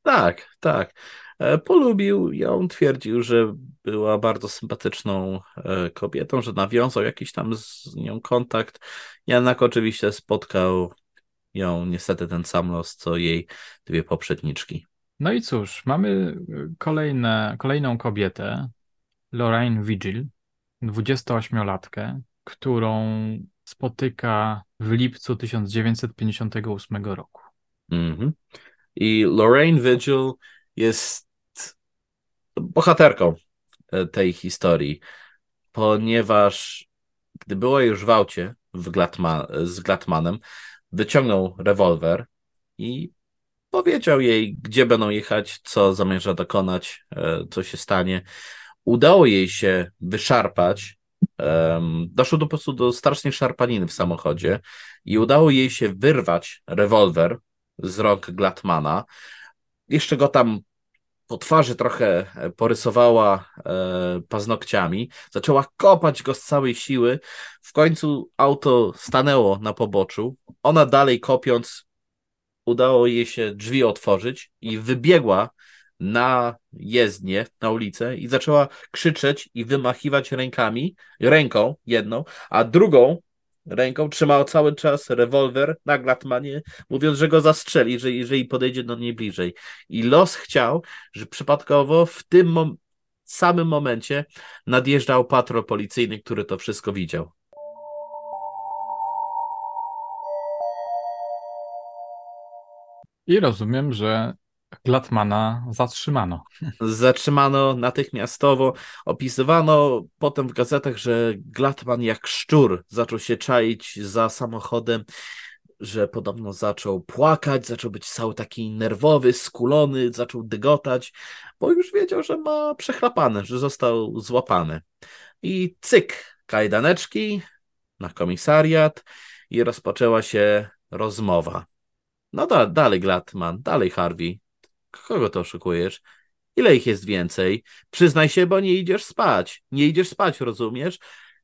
Speaker 2: Tak, tak. E, polubił ją, twierdził, że była bardzo sympatyczną e, kobietą, że nawiązał jakiś tam z nią kontakt. Jednak oczywiście spotkał ją niestety ten sam los, co jej dwie poprzedniczki.
Speaker 1: No i cóż, mamy kolejne, kolejną kobietę, Lorraine Vigil, 28-latkę, którą spotyka w lipcu 1958 roku.
Speaker 2: Mm-hmm. I Lorraine Vigil jest bohaterką e, tej historii, ponieważ gdy była już w aucie w z Glatmanem, wyciągnął rewolwer i powiedział jej, gdzie będą jechać, co zamierza dokonać, e, co się stanie. Udało jej się wyszarpać doszło do, po prostu do strasznej szarpaniny w samochodzie i udało jej się wyrwać rewolwer z rąk Glatmana. Jeszcze go tam po twarzy trochę e, porysowała e, paznokciami, zaczęła kopać go z całej siły. W końcu auto stanęło na poboczu. Ona dalej kopiąc, udało jej się drzwi otworzyć i wybiegła na jezdnię, na ulicę i zaczęła krzyczeć i wymachiwać rękami, ręką jedną, a drugą ręką, trzymał cały czas rewolwer na Glatmanie, mówiąc, że go zastrzeli, że jeżeli podejdzie do niej bliżej. I los chciał, że przypadkowo w tym mom samym momencie nadjeżdżał patrol policyjny, który to wszystko widział.
Speaker 1: I rozumiem, że Glatmana zatrzymano.
Speaker 2: Zatrzymano natychmiastowo. Opisywano potem w gazetach, że Glatman jak szczur zaczął się czaić za samochodem, że podobno zaczął płakać, zaczął być cały taki nerwowy, skulony, zaczął dygotać, bo już wiedział, że ma przechlapane, że został złapany. I cyk, kajdaneczki na komisariat i rozpoczęła się rozmowa. No da, dalej Glatman, dalej Harvey. Kogo to oszukujesz? Ile ich jest więcej? Przyznaj się, bo nie idziesz spać. Nie idziesz spać, rozumiesz?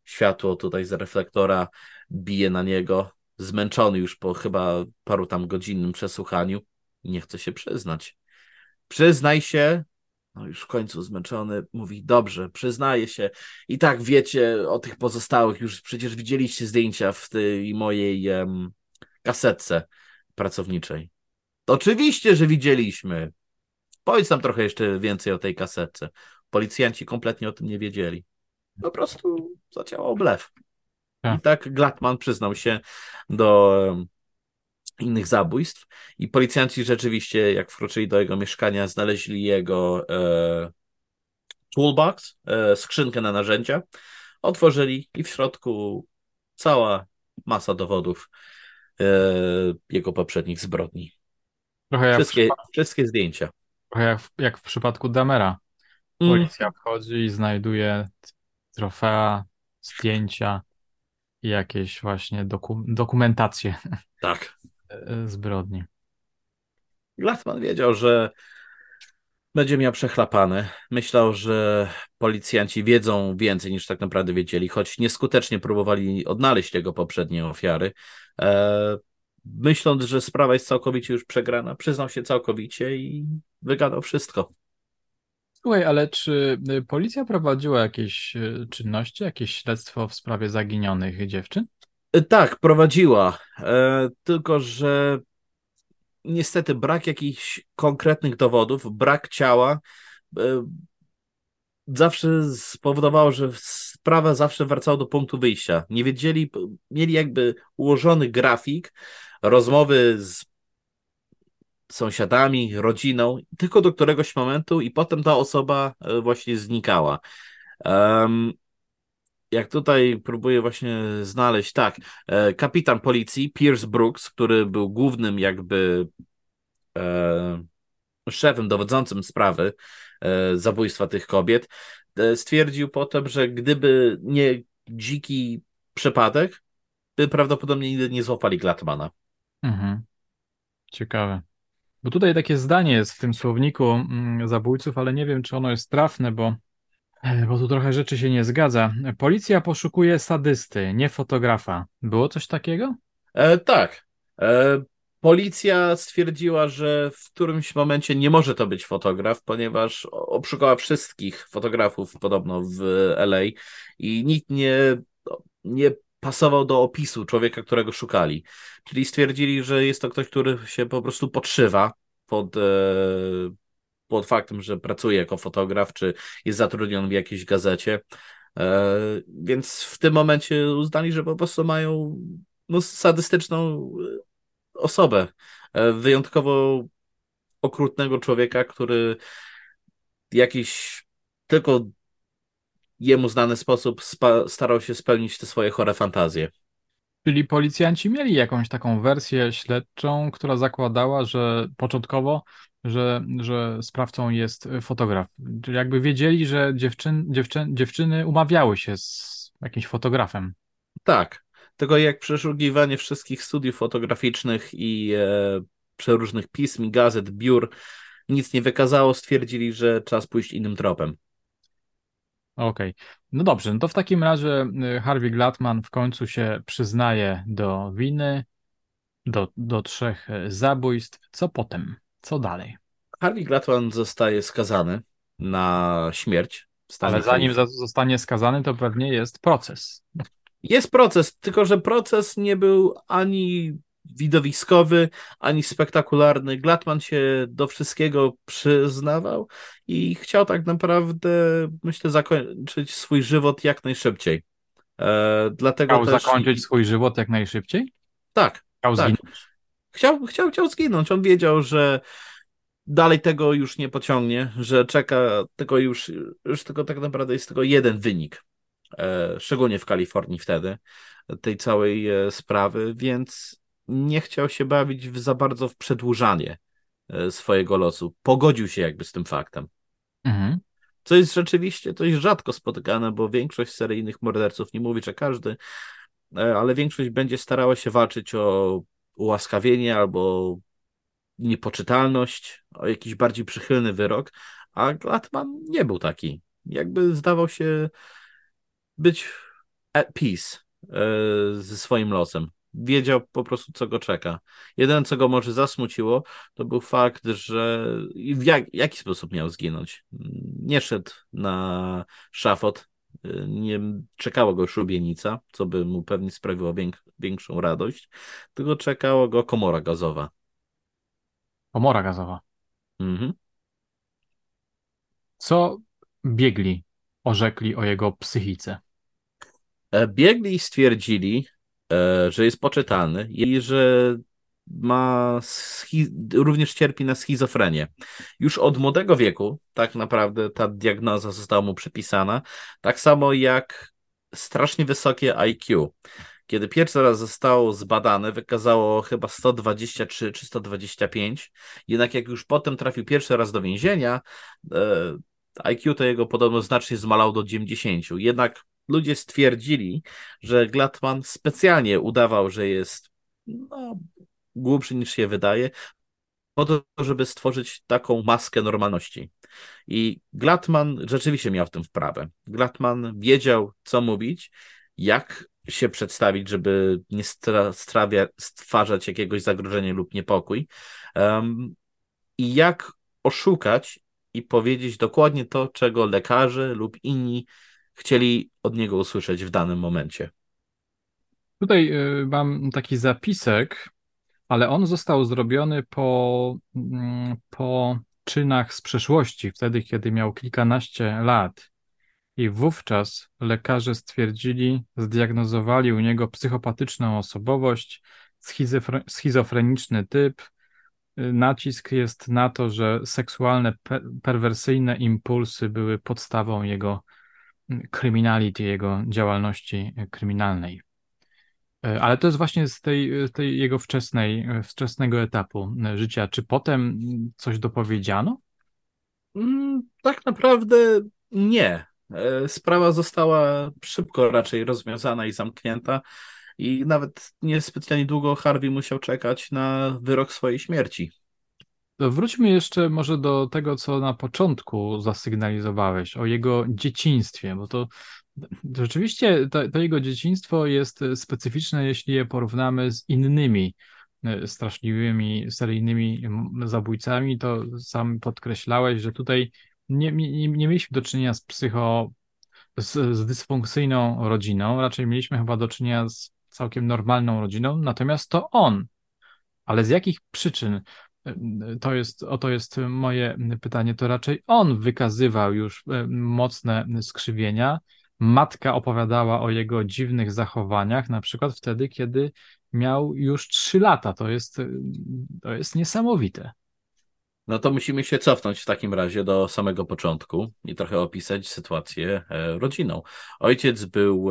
Speaker 2: Światło tutaj z reflektora bije na niego, zmęczony już po chyba paru tam godzinnym przesłuchaniu. Nie chce się przyznać. Przyznaj się. No już w końcu zmęczony mówi, dobrze, przyznaję się. I tak wiecie o tych pozostałych, już przecież widzieliście zdjęcia w tej mojej um, kasetce pracowniczej. Oczywiście, że widzieliśmy. Powiedz nam trochę jeszcze więcej o tej kasetce. Policjanci kompletnie o tym nie wiedzieli. Po prostu zadziałał blef. Tak. I tak Glatman przyznał się do innych zabójstw i policjanci rzeczywiście, jak wkroczyli do jego mieszkania, znaleźli jego e, toolbox, e, skrzynkę na narzędzia, otworzyli i w środku cała masa dowodów e, jego poprzednich zbrodni. Wszystkie, wszystkie zdjęcia.
Speaker 1: Trochę jak w, jak w przypadku Damera. Mm. Policja mm. wchodzi i znajduje trofea, zdjęcia i jakieś właśnie doku, dokumentacje. [LAUGHS]
Speaker 2: Tak.
Speaker 1: Zbrodni.
Speaker 2: Glassman wiedział, że będzie miał przechlapane. Myślał, że policjanci wiedzą więcej niż tak naprawdę wiedzieli, choć nieskutecznie próbowali odnaleźć jego poprzednie ofiary. Myśląc, że sprawa jest całkowicie już przegrana, przyznał się całkowicie i wygadał wszystko.
Speaker 1: Słuchaj, ale czy y, policja prowadziła jakieś y, czynności, jakieś śledztwo w sprawie zaginionych dziewczyn?
Speaker 2: Y, tak, prowadziła. E, tylko, że niestety brak jakichś konkretnych dowodów, brak ciała e, zawsze spowodowało, że sprawa zawsze wracała do punktu wyjścia. Nie wiedzieli, mieli jakby ułożony grafik, rozmowy z sąsiadami, rodziną, tylko do któregoś momentu i potem ta osoba e, właśnie znikała. Um, jak tutaj próbuję właśnie znaleźć, tak, e, kapitan policji Pierce Brooks, który był głównym jakby e, szefem dowodzącym sprawy e, zabójstwa tych kobiet, e, stwierdził potem, że gdyby nie dziki przypadek, by prawdopodobnie nigdy nie złapali Glatmana.
Speaker 1: Mhm. Ciekawe. Bo tutaj takie zdanie jest w tym słowniku mm, zabójców, ale nie wiem, czy ono jest trafne, bo, e, bo tu trochę rzeczy się nie zgadza. Policja poszukuje sadysty, nie fotografa. Było coś takiego?
Speaker 2: E, tak. E, policja stwierdziła, że w którymś momencie nie może to być fotograf, ponieważ obszukała wszystkich fotografów podobno w LA i nikt nie, nie pasował do opisu człowieka, którego szukali. Czyli stwierdzili, że jest to ktoś, który się po prostu podszywa pod, e, pod faktem, że pracuje jako fotograf, czy jest zatrudniony w jakiejś gazecie. E, więc w tym momencie uznali, że po prostu mają no, sadystyczną osobę. E, wyjątkowo okrutnego człowieka, który jakiś tylko jemu znany sposób starał się spełnić te swoje chore fantazje.
Speaker 1: Czyli policjanci mieli jakąś taką wersję śledczą, która zakładała, że początkowo, że, że sprawcą jest fotograf. Czyli jakby wiedzieli, że dziewczyn, dziewczyn, dziewczyny umawiały się z jakimś fotografem.
Speaker 2: Tak. Tylko jak przeszukiwanie wszystkich studiów fotograficznych i e, przeróżnych pism gazet, biur nic nie wykazało, stwierdzili, że czas pójść innym tropem.
Speaker 1: Okej, okay. no dobrze, no to w takim razie y, Harvey Glatman w końcu się przyznaje do winy, do, do trzech y, zabójstw. Co potem? Co dalej?
Speaker 2: Harvey Glatman zostaje skazany na śmierć.
Speaker 1: Ale zanim zostanie skazany, to pewnie jest proces.
Speaker 2: Jest proces, tylko że proces nie był ani widowiskowy, ani spektakularny. Glatman się do wszystkiego przyznawał i chciał tak naprawdę, myślę, zakończyć swój żywot jak najszybciej.
Speaker 1: E, dlatego chciał też... zakończyć swój żywot jak najszybciej?
Speaker 2: Tak.
Speaker 1: Chciał
Speaker 2: tak.
Speaker 1: zginąć.
Speaker 2: Chciał, chciał, chciał zginąć. On wiedział, że dalej tego już nie pociągnie, że czeka tego już, już tylko tak naprawdę jest tylko jeden wynik, e, szczególnie w Kalifornii wtedy, tej całej e, sprawy, więc nie chciał się bawić w, za bardzo w przedłużanie e, swojego losu. Pogodził się jakby z tym faktem. Mhm. Co jest rzeczywiście dość rzadko spotykane, bo większość seryjnych morderców, nie mówi, że każdy, ale większość będzie starała się walczyć o ułaskawienie albo niepoczytalność, o jakiś bardziej przychylny wyrok, a Glatman nie był taki. Jakby zdawał się być at peace e, ze swoim losem. Wiedział po prostu, co go czeka. Jedyne, co go może zasmuciło, to był fakt, że w jak, jaki sposób miał zginąć. Nie szedł na szafot, nie czekała go szubienica, co by mu pewnie sprawiło większą radość, tylko czekała go komora gazowa.
Speaker 1: Komora gazowa.
Speaker 2: Mhm.
Speaker 1: Co biegli orzekli o jego psychice?
Speaker 2: E, biegli stwierdzili, e, że jest poczytalny i że ma również cierpi na schizofrenię. Już od młodego wieku tak naprawdę ta diagnoza została mu przypisana, tak samo jak strasznie wysokie IQ. Kiedy pierwszy raz zostało zbadane, wykazało chyba 123 czy 125. Jednak jak już potem trafił pierwszy raz do więzienia, e, IQ to jego podobno znacznie zmalał do 90. Jednak ludzie stwierdzili, że Glatman specjalnie udawał, że jest no, głupszy niż się wydaje, po to, żeby stworzyć taką maskę normalności. I Glatman rzeczywiście miał w tym wprawę. Glatman wiedział, co mówić, jak się przedstawić, żeby nie strawia, stwarzać jakiegoś zagrożenia lub niepokój. Um, I jak oszukać i powiedzieć dokładnie to, czego lekarze lub inni chcieli od niego usłyszeć w danym momencie.
Speaker 1: Tutaj y, mam taki zapisek, ale on został zrobiony po, mm, po czynach z przeszłości, wtedy, kiedy miał kilkanaście lat. I wówczas lekarze stwierdzili, zdiagnozowali u niego psychopatyczną osobowość, schizofreniczny typ. Nacisk jest na to, że seksualne, perwersyjne impulsy były podstawą jego kryminality, jego działalności kryminalnej. Ale to jest właśnie z tej, tej jego wczesnej, wczesnego etapu życia. Czy potem coś dopowiedziano?
Speaker 2: Mm, tak naprawdę nie. E, sprawa została szybko raczej rozwiązana i zamknięta i nawet niespecjalnie długo Harvey musiał czekać na wyrok swojej śmierci.
Speaker 1: Wróćmy jeszcze może do tego, co na początku zasygnalizowałeś, o jego dzieciństwie, bo to, to rzeczywiście to, to, jego dzieciństwo jest specyficzne, jeśli je porównamy z innymi e, straszliwymi, seryjnymi zabójcami, to sam podkreślałeś, że tutaj nie, nie, nie mieliśmy do czynienia z psycho, z, z dysfunkcyjną rodziną, raczej mieliśmy chyba do czynienia z całkiem normalną rodziną, natomiast to on. Ale z jakich przyczyn? To jest, oto jest moje pytanie. To raczej on wykazywał już e, mocne skrzywienia. Matka opowiadała o jego dziwnych zachowaniach, na przykład wtedy, kiedy miał już trzy lata. To jest, to jest niesamowite.
Speaker 2: No to musimy się cofnąć w takim razie do samego początku i trochę opisać sytuację e, rodziną. Ojciec był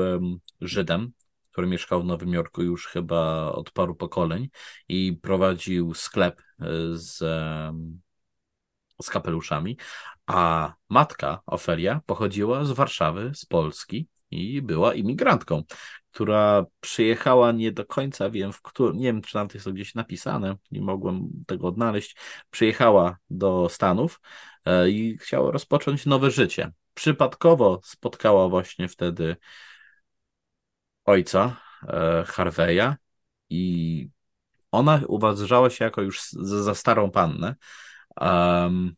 Speaker 2: Żydem, który mieszkał w Nowym Jorku już chyba od paru pokoleń i prowadził sklep e, z, z kapeluszami, a matka Ofelia pochodziła z Warszawy, z Polski i była imigrantką która przyjechała nie do końca wiem, w którym, nie wiem, czy nawet jest to gdzieś napisane, nie mogłem tego odnaleźć, przyjechała do Stanów e, i chciała rozpocząć nowe życie. Przypadkowo spotkała właśnie wtedy ojca e, Harveya i ona uważała się jako już za starą pannę. Um,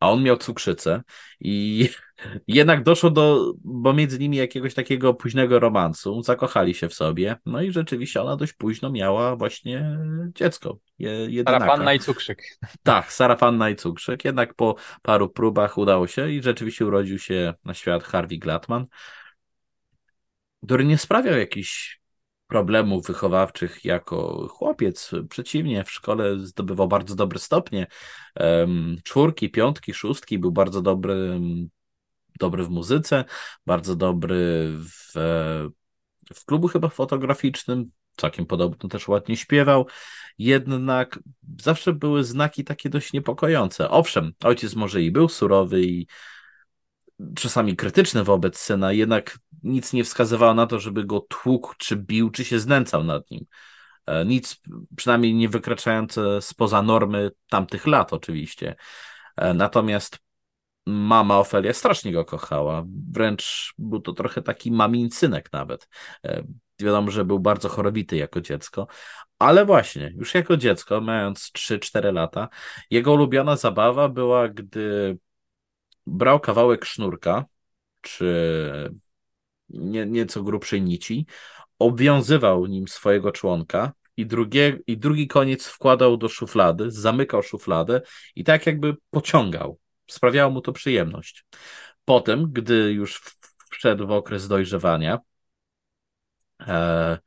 Speaker 2: a on miał cukrzycę i [LAUGHS] jednak doszło do, bo między nimi jakiegoś takiego późnego romansu, zakochali się w sobie, no i rzeczywiście ona dość późno miała właśnie dziecko, jedynaka.
Speaker 1: Sara Panna i cukrzyk. [LAUGHS]
Speaker 2: Tak, Sara Panna i cukrzyk, jednak po paru próbach udało się i rzeczywiście urodził się na świat Harvey Glatman, który nie sprawiał jakichś problemów wychowawczych jako chłopiec. Przeciwnie, w szkole zdobywał bardzo dobre stopnie. Czwórki, piątki, szóstki, był bardzo dobry, dobry w muzyce, bardzo dobry w, w klubu chyba fotograficznym, całkiem podobno też ładnie śpiewał. Jednak zawsze były znaki takie dość niepokojące. Owszem, ojciec może i był surowy i czasami krytyczny wobec syna, jednak nic nie wskazywało na to, żeby go tłukł, czy bił, czy się znęcał nad nim. E, nic przynajmniej nie wykraczające spoza normy tamtych lat, oczywiście. E, natomiast mama Ofelia strasznie go kochała. Wręcz był to trochę taki mamin synek nawet. E, wiadomo, że był bardzo chorowity jako dziecko, ale właśnie, już jako dziecko, mając 3-4 lata, jego ulubiona zabawa była, gdy brał kawałek sznurka, czy nie, nieco grubszej nici, obwiązywał nim swojego członka i, drugie, i drugi koniec wkładał do szuflady, zamykał szufladę i tak jakby pociągał. Sprawiało mu to przyjemność. Potem, gdy już wszedł w okres dojrzewania, e,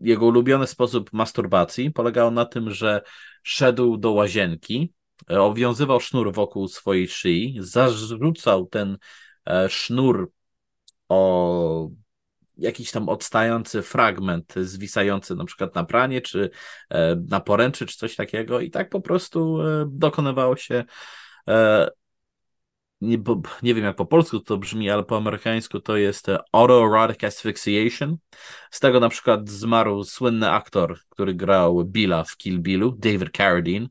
Speaker 2: jego ulubiony sposób masturbacji polegał na tym, że szedł do łazienki, E, owiązywał sznur wokół swojej szyi, zarzucał ten e, sznur o jakiś tam odstający fragment zwisający na przykład na pranie, czy e, na poręczy, czy coś takiego i tak po prostu dokonywało się nie, bo, nie wiem jak po polsku to brzmi, ale po amerykańsku to jest autoerotic asphyxiation. Z tego na przykład zmarł słynny aktor, który grał Billa w Kill Billu, David Carradine.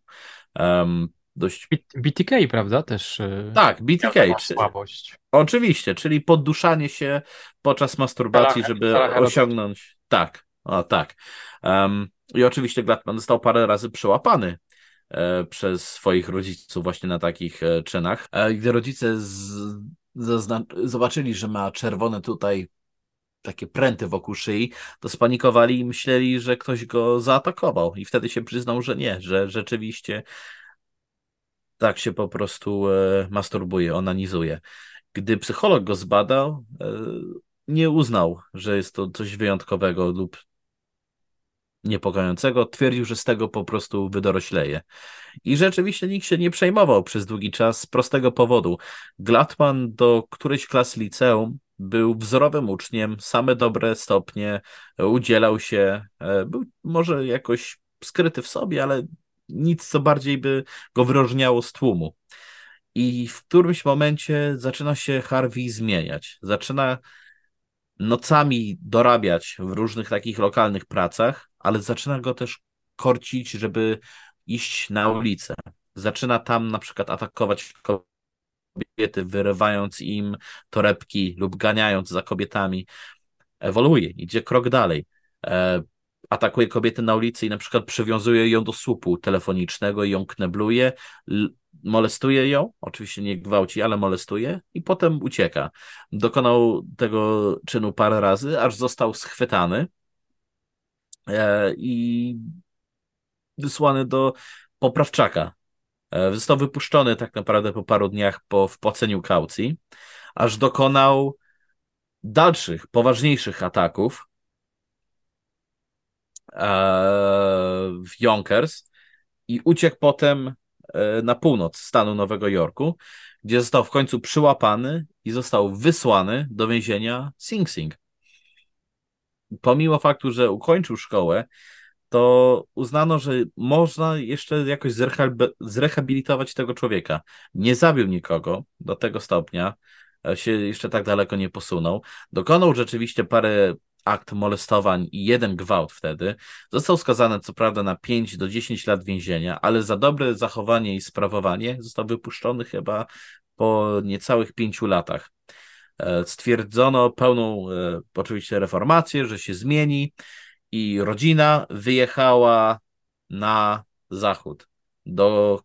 Speaker 2: Um, dość...
Speaker 1: BTK, prawda? Też. E,
Speaker 2: tak, BTK. Czy...
Speaker 1: Słabość.
Speaker 2: Oczywiście, czyli podduszanie się podczas masturbacji, żeby osiągnąć. Tak, o tak. Um, I oczywiście Glatman został parę razy przełapany e, przez swoich rodziców właśnie na takich e, czynach. E, gdy rodzice z, zobaczyli, że ma czerwone tutaj takie pręty wokół szyi, to spanikowali i myśleli, że ktoś go zaatakował. I wtedy się przyznał, że nie, że rzeczywiście tak się po prostu e, masturbuje, onanizuje. Gdy psycholog go zbadał, e, nie uznał, że jest to coś wyjątkowego lub niepokojącego, twierdził, że z tego po prostu wydorośleje. I rzeczywiście nikt się nie przejmował przez długi czas z prostego powodu. Glatman do którejś klas liceum był wzorowym uczniem, same dobre stopnie, udzielał się, e, był może jakoś skryty w sobie, ale nic, co bardziej by go wyróżniało z tłumu. I w którymś momencie zaczyna się Harvey zmieniać. Zaczyna nocami dorabiać w różnych takich lokalnych pracach, ale zaczyna go też korcić, żeby iść na ulicę. Zaczyna tam na przykład atakować kobiety, wyrywając im torebki lub ganiając za kobietami. Ewoluuje, idzie krok dalej. Atakuje kobietę na ulicy i na przykład przywiązuje ją do słupu telefonicznego i ją knebluje, molestuje ją, oczywiście nie gwałci, ale molestuje i potem ucieka. Dokonał tego czynu parę razy, aż został schwytany e, i wysłany do poprawczaka. E, został wypuszczony tak naprawdę po paru dniach po wpłaceniu kaucji, aż dokonał dalszych, poważniejszych ataków, w Yonkers i uciekł potem e, na północ stanu Nowego Jorku, gdzie został w końcu przyłapany i został wysłany do więzienia Sing Sing. Pomimo faktu, że ukończył szkołę, to uznano, że można jeszcze jakoś zrehabilitować tego człowieka. Nie zabił nikogo do tego stopnia, e, się jeszcze tak daleko nie posunął. Dokonał rzeczywiście parę akt molestowań i jeden gwałt wtedy. Został skazany co prawda na 5 do 10 lat więzienia, ale za dobre zachowanie i sprawowanie został wypuszczony chyba po niecałych 5 latach. E, stwierdzono pełną e, oczywiście reformację, że się zmieni i rodzina wyjechała na zachód do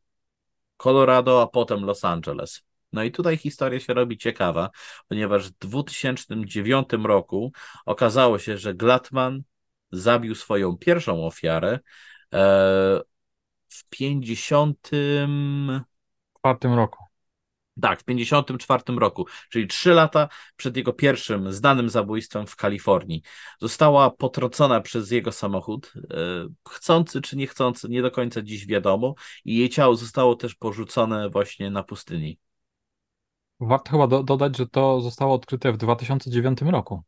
Speaker 2: Colorado, a potem Los Angeles. No i tutaj historia się robi ciekawa, ponieważ w 2009 roku okazało się, że Glatman zabił swoją pierwszą ofiarę e, w 50.
Speaker 1: W czwartym roku.
Speaker 2: Tak, w 54 roku, czyli trzy lata przed jego pierwszym znanym zabójstwem w Kalifornii. Została potrącona przez jego samochód, e, chcący czy niechcący, nie do końca dziś wiadomo, i jej ciało zostało też porzucone właśnie na pustyni.
Speaker 1: Warto chyba do, dodać, że to zostało odkryte w 2009 roku.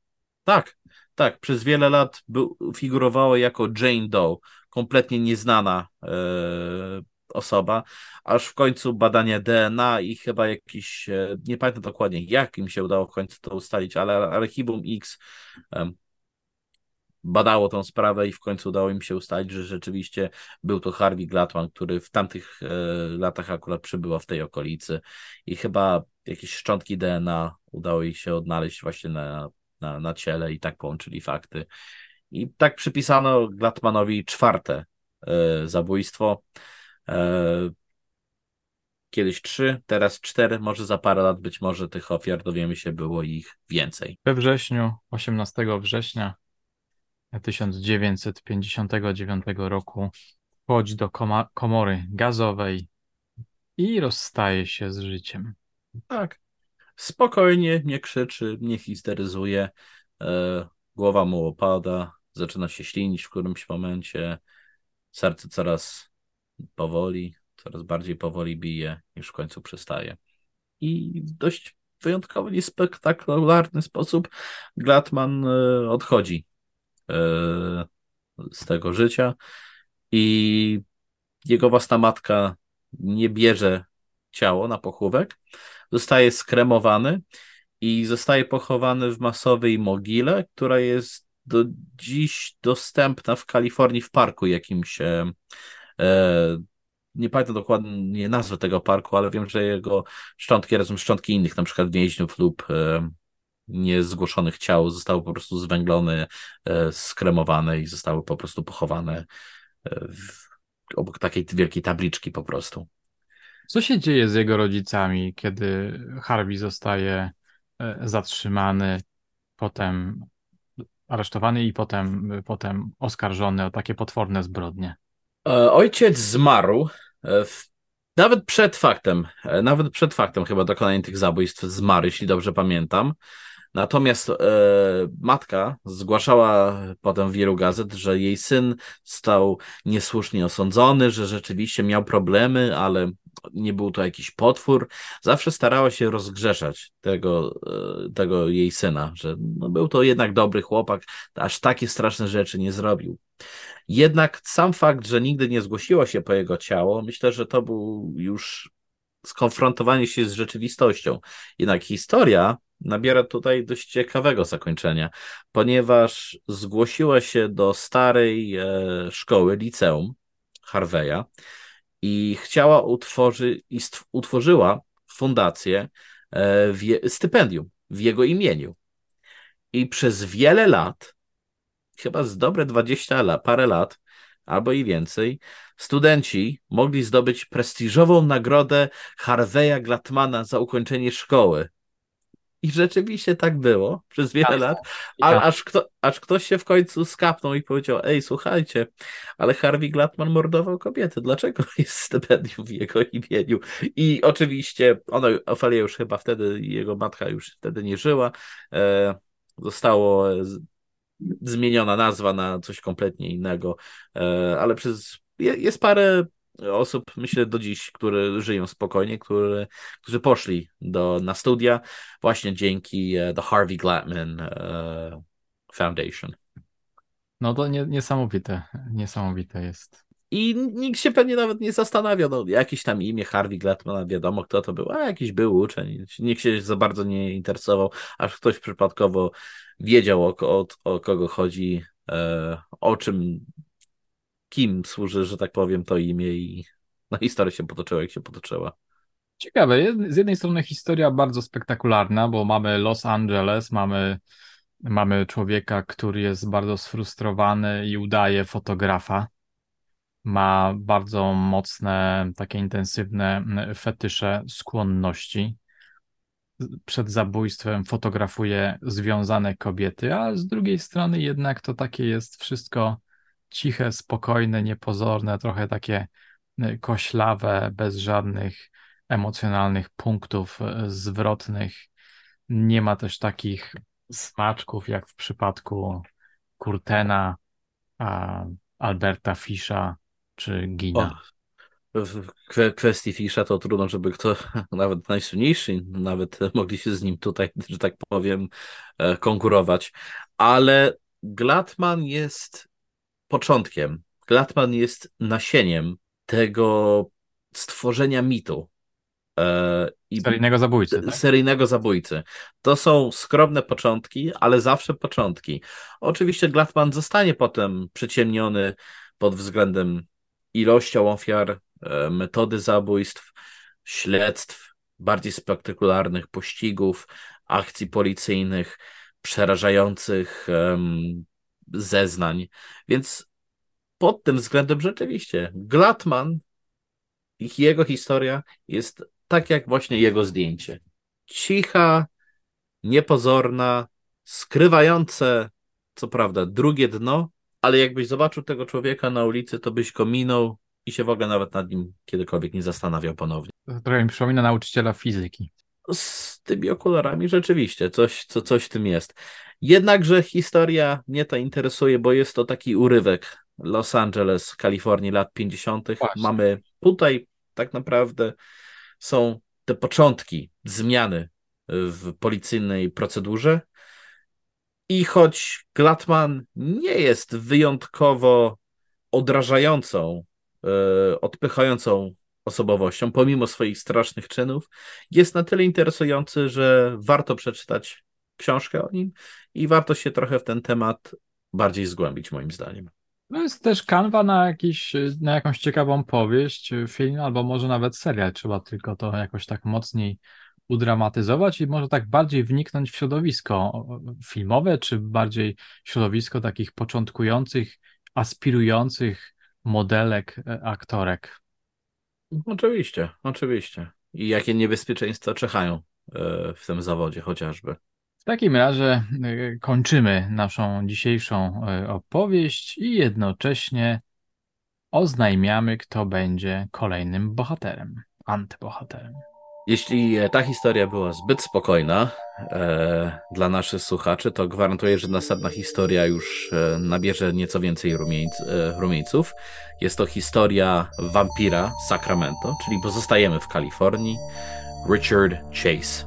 Speaker 2: Tak, tak, przez wiele lat był, figurowała jako Jane Doe, kompletnie nieznana e, osoba, aż w końcu badania DNA i chyba jakiś, e, nie pamiętam dokładnie jak im się udało w końcu to ustalić, ale Archiwum X e, badało tą sprawę i w końcu udało im się ustalić, że rzeczywiście był to Harvey Glatman, który w tamtych e, latach akurat przybyła w tej okolicy. I chyba jakieś szczątki DNA udało ich się odnaleźć właśnie na, na, na ciele i tak połączyli fakty. I tak przypisano Glatmanowi czwarte e, zabójstwo. E, kiedyś trzy, teraz cztery, może za parę lat być może tych ofiar dowiemy się, było ich więcej.
Speaker 1: We wrześniu, 18 września 1959 roku wchodzi do komory gazowej i rozstaje się z życiem.
Speaker 2: Tak. Spokojnie, nie krzyczy, nie histeryzuje. E, głowa mu opada, zaczyna się ślinić w którymś momencie. Serce coraz powoli, coraz bardziej powoli bije, już w końcu przestaje. I w dość wyjątkowy, niespektakularny sposób Glatman e, odchodzi e, z tego życia i jego własna matka nie bierze ciało na pochówek, zostaje skremowany i zostaje pochowany w masowej mogile, która jest do dziś dostępna w Kalifornii w parku jakimś. E, e, nie pamiętam dokładnie nazwy tego parku, ale wiem, że jego szczątki razem z szczątki innych, na przykład więźniów lub e, niezgłoszonych ciał zostały po prostu zwęglone, e, skremowane i zostały po prostu pochowane e, w, obok takiej wielkiej tabliczki po prostu.
Speaker 1: Co się dzieje z jego rodzicami, kiedy Harvey zostaje e, zatrzymany, potem aresztowany i potem, potem oskarżony o takie potworne zbrodnie?
Speaker 2: E, ojciec zmarł e, w, nawet przed faktem, nawet przed faktem chyba dokonania tych zabójstw zmarł, jeśli dobrze pamiętam. Natomiast e, matka zgłaszała potem w wielu gazet, że jej syn stał niesłusznie osądzony, że rzeczywiście miał problemy, ale nie był to jakiś potwór. Zawsze starała się rozgrzeszać tego, e, tego jej syna, że no, był to jednak dobry chłopak, aż takie straszne rzeczy nie zrobił. Jednak sam fakt, że nigdy nie zgłosiła się po jego ciało, myślę, że to był już skonfrontowanie się z rzeczywistością. Jednak historia nabiera tutaj dość ciekawego zakończenia, ponieważ zgłosiła się do starej e, szkoły, liceum Harveya i chciała utworzyć, i utworzyła fundację, e, w, stypendium w jego imieniu. I przez wiele lat, chyba z dobre 20 lat, parę lat, albo i więcej, studenci mogli zdobyć prestiżową nagrodę Harveya Glatmana za ukończenie szkoły. I rzeczywiście tak było przez wiele tak, lat, a, tak. aż, kto, aż ktoś się w końcu skapnął i powiedział: Ej, słuchajcie, ale Harvey Glatman mordował kobiety, dlaczego [LAUGHS] jest stypendium w jego imieniu? I oczywiście ono, Ofelia już chyba wtedy, jego matka już wtedy nie żyła, e, zostało zmieniona nazwa na coś kompletnie innego, e, ale przez jest parę osób, myślę do dziś, które żyją spokojnie, które, którzy poszli do, na studia właśnie dzięki uh, The Harvey Glatman uh, Foundation.
Speaker 1: No to nie, niesamowite, niesamowite jest.
Speaker 2: I nikt się pewnie nawet nie zastanawia, no jakieś tam imię Harvey Glatman, wiadomo kto to był, a jakiś był uczeń, nikt się za bardzo nie interesował, aż ktoś przypadkowo wiedział o, o, o kogo chodzi, e, o czym kim służy, że tak powiem, to imię i no, historia się potoczyła, jak się potoczyła.
Speaker 1: Ciekawe, z jednej strony historia bardzo spektakularna, bo mamy Los Angeles, mamy, mamy człowieka, który jest bardzo sfrustrowany i udaje fotografa. ma bardzo mocne, takie intensywne fetysze skłonności. Przed zabójstwem fotografuje związane kobiety, a z drugiej strony jednak to takie jest wszystko ciche, spokojne, niepozorne, trochę takie koślawe, bez żadnych emocjonalnych punktów e, zwrotnych. Nie ma też takich smaczków jak w przypadku Kurtena, Alberta Fisza czy Gina.
Speaker 2: W kwestii Fisza to trudno, żeby kto, [LAUGHS] nawet najsłynniejszy, nawet [LAUGHS] mogli się z nim tutaj, że tak powiem, e, konkurować. Ale Glatman jest początkiem. Glatman jest nasieniem tego stworzenia mitu.
Speaker 1: E, I seryjnego zabójcy. Tak?
Speaker 2: Seryjnego zabójcy. To są skromne początki, ale zawsze początki. Oczywiście Glatman zostanie potem przyciemniony pod względem ilością ofiar, e, metody zabójstw, śledztw, bardziej spektakularnych pościgów, akcji policyjnych, przerażających um, zeznań. Więc pod tym względem rzeczywiście Glatman ich jego historia jest tak jak właśnie jego zdjęcie. Cicha, niepozorna, skrywające, co prawda, drugie dno, ale jakbyś zobaczył tego człowieka na ulicy, to byś go minął i się w ogóle nawet nad nim kiedykolwiek nie zastanawiał ponownie.
Speaker 1: trochę mi przypomina nauczyciela fizyki.
Speaker 2: Z tymi okularami rzeczywiście, coś, co, coś w tym jest. Jednakże historia mnie to interesuje, bo jest to taki urywek Los Angeles, Kalifornii lat 50. Właśnie. Mamy tutaj tak naprawdę są te początki zmiany w policyjnej procedurze. I choć Glatman nie jest wyjątkowo odrażającą, e, odpychającą osobowością, pomimo swoich strasznych czynów, jest na tyle interesujący, że warto przeczytać książkę o nim i warto się trochę w ten temat bardziej zgłębić, moim zdaniem.
Speaker 1: No jest też kanwa na, jakiś, na jakąś ciekawą powieść, film, albo może nawet serial. Trzeba tylko to jakoś tak mocniej udramatyzować i może tak bardziej wniknąć w środowisko filmowe, czy bardziej środowisko takich początkujących, aspirujących modelek, e, aktorek.
Speaker 2: Oczywiście, oczywiście. I jakie niebezpieczeństwa czekają e, w tym zawodzie chociażby.
Speaker 1: W takim razie e, kończymy naszą dzisiejszą e, opowieść i jednocześnie oznajmiamy, kto będzie kolejnym bohaterem, antybohaterem.
Speaker 2: Jeśli e, ta historia była zbyt spokojna e, dla naszych słuchaczy, to gwarantuję, że następna historia już e, nabierze nieco więcej rumieńc, e, rumieńców. Jest to historia wampira Sacramento, czyli pozostajemy w Kalifornii. Richard Chase.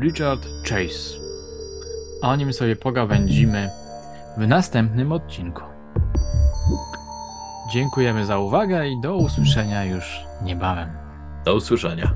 Speaker 1: Richard Chase. O nim sobie pogawędzimy w następnym odcinku. Dziękujemy za uwagę i do usłyszenia już niebawem.
Speaker 2: Do usłyszenia.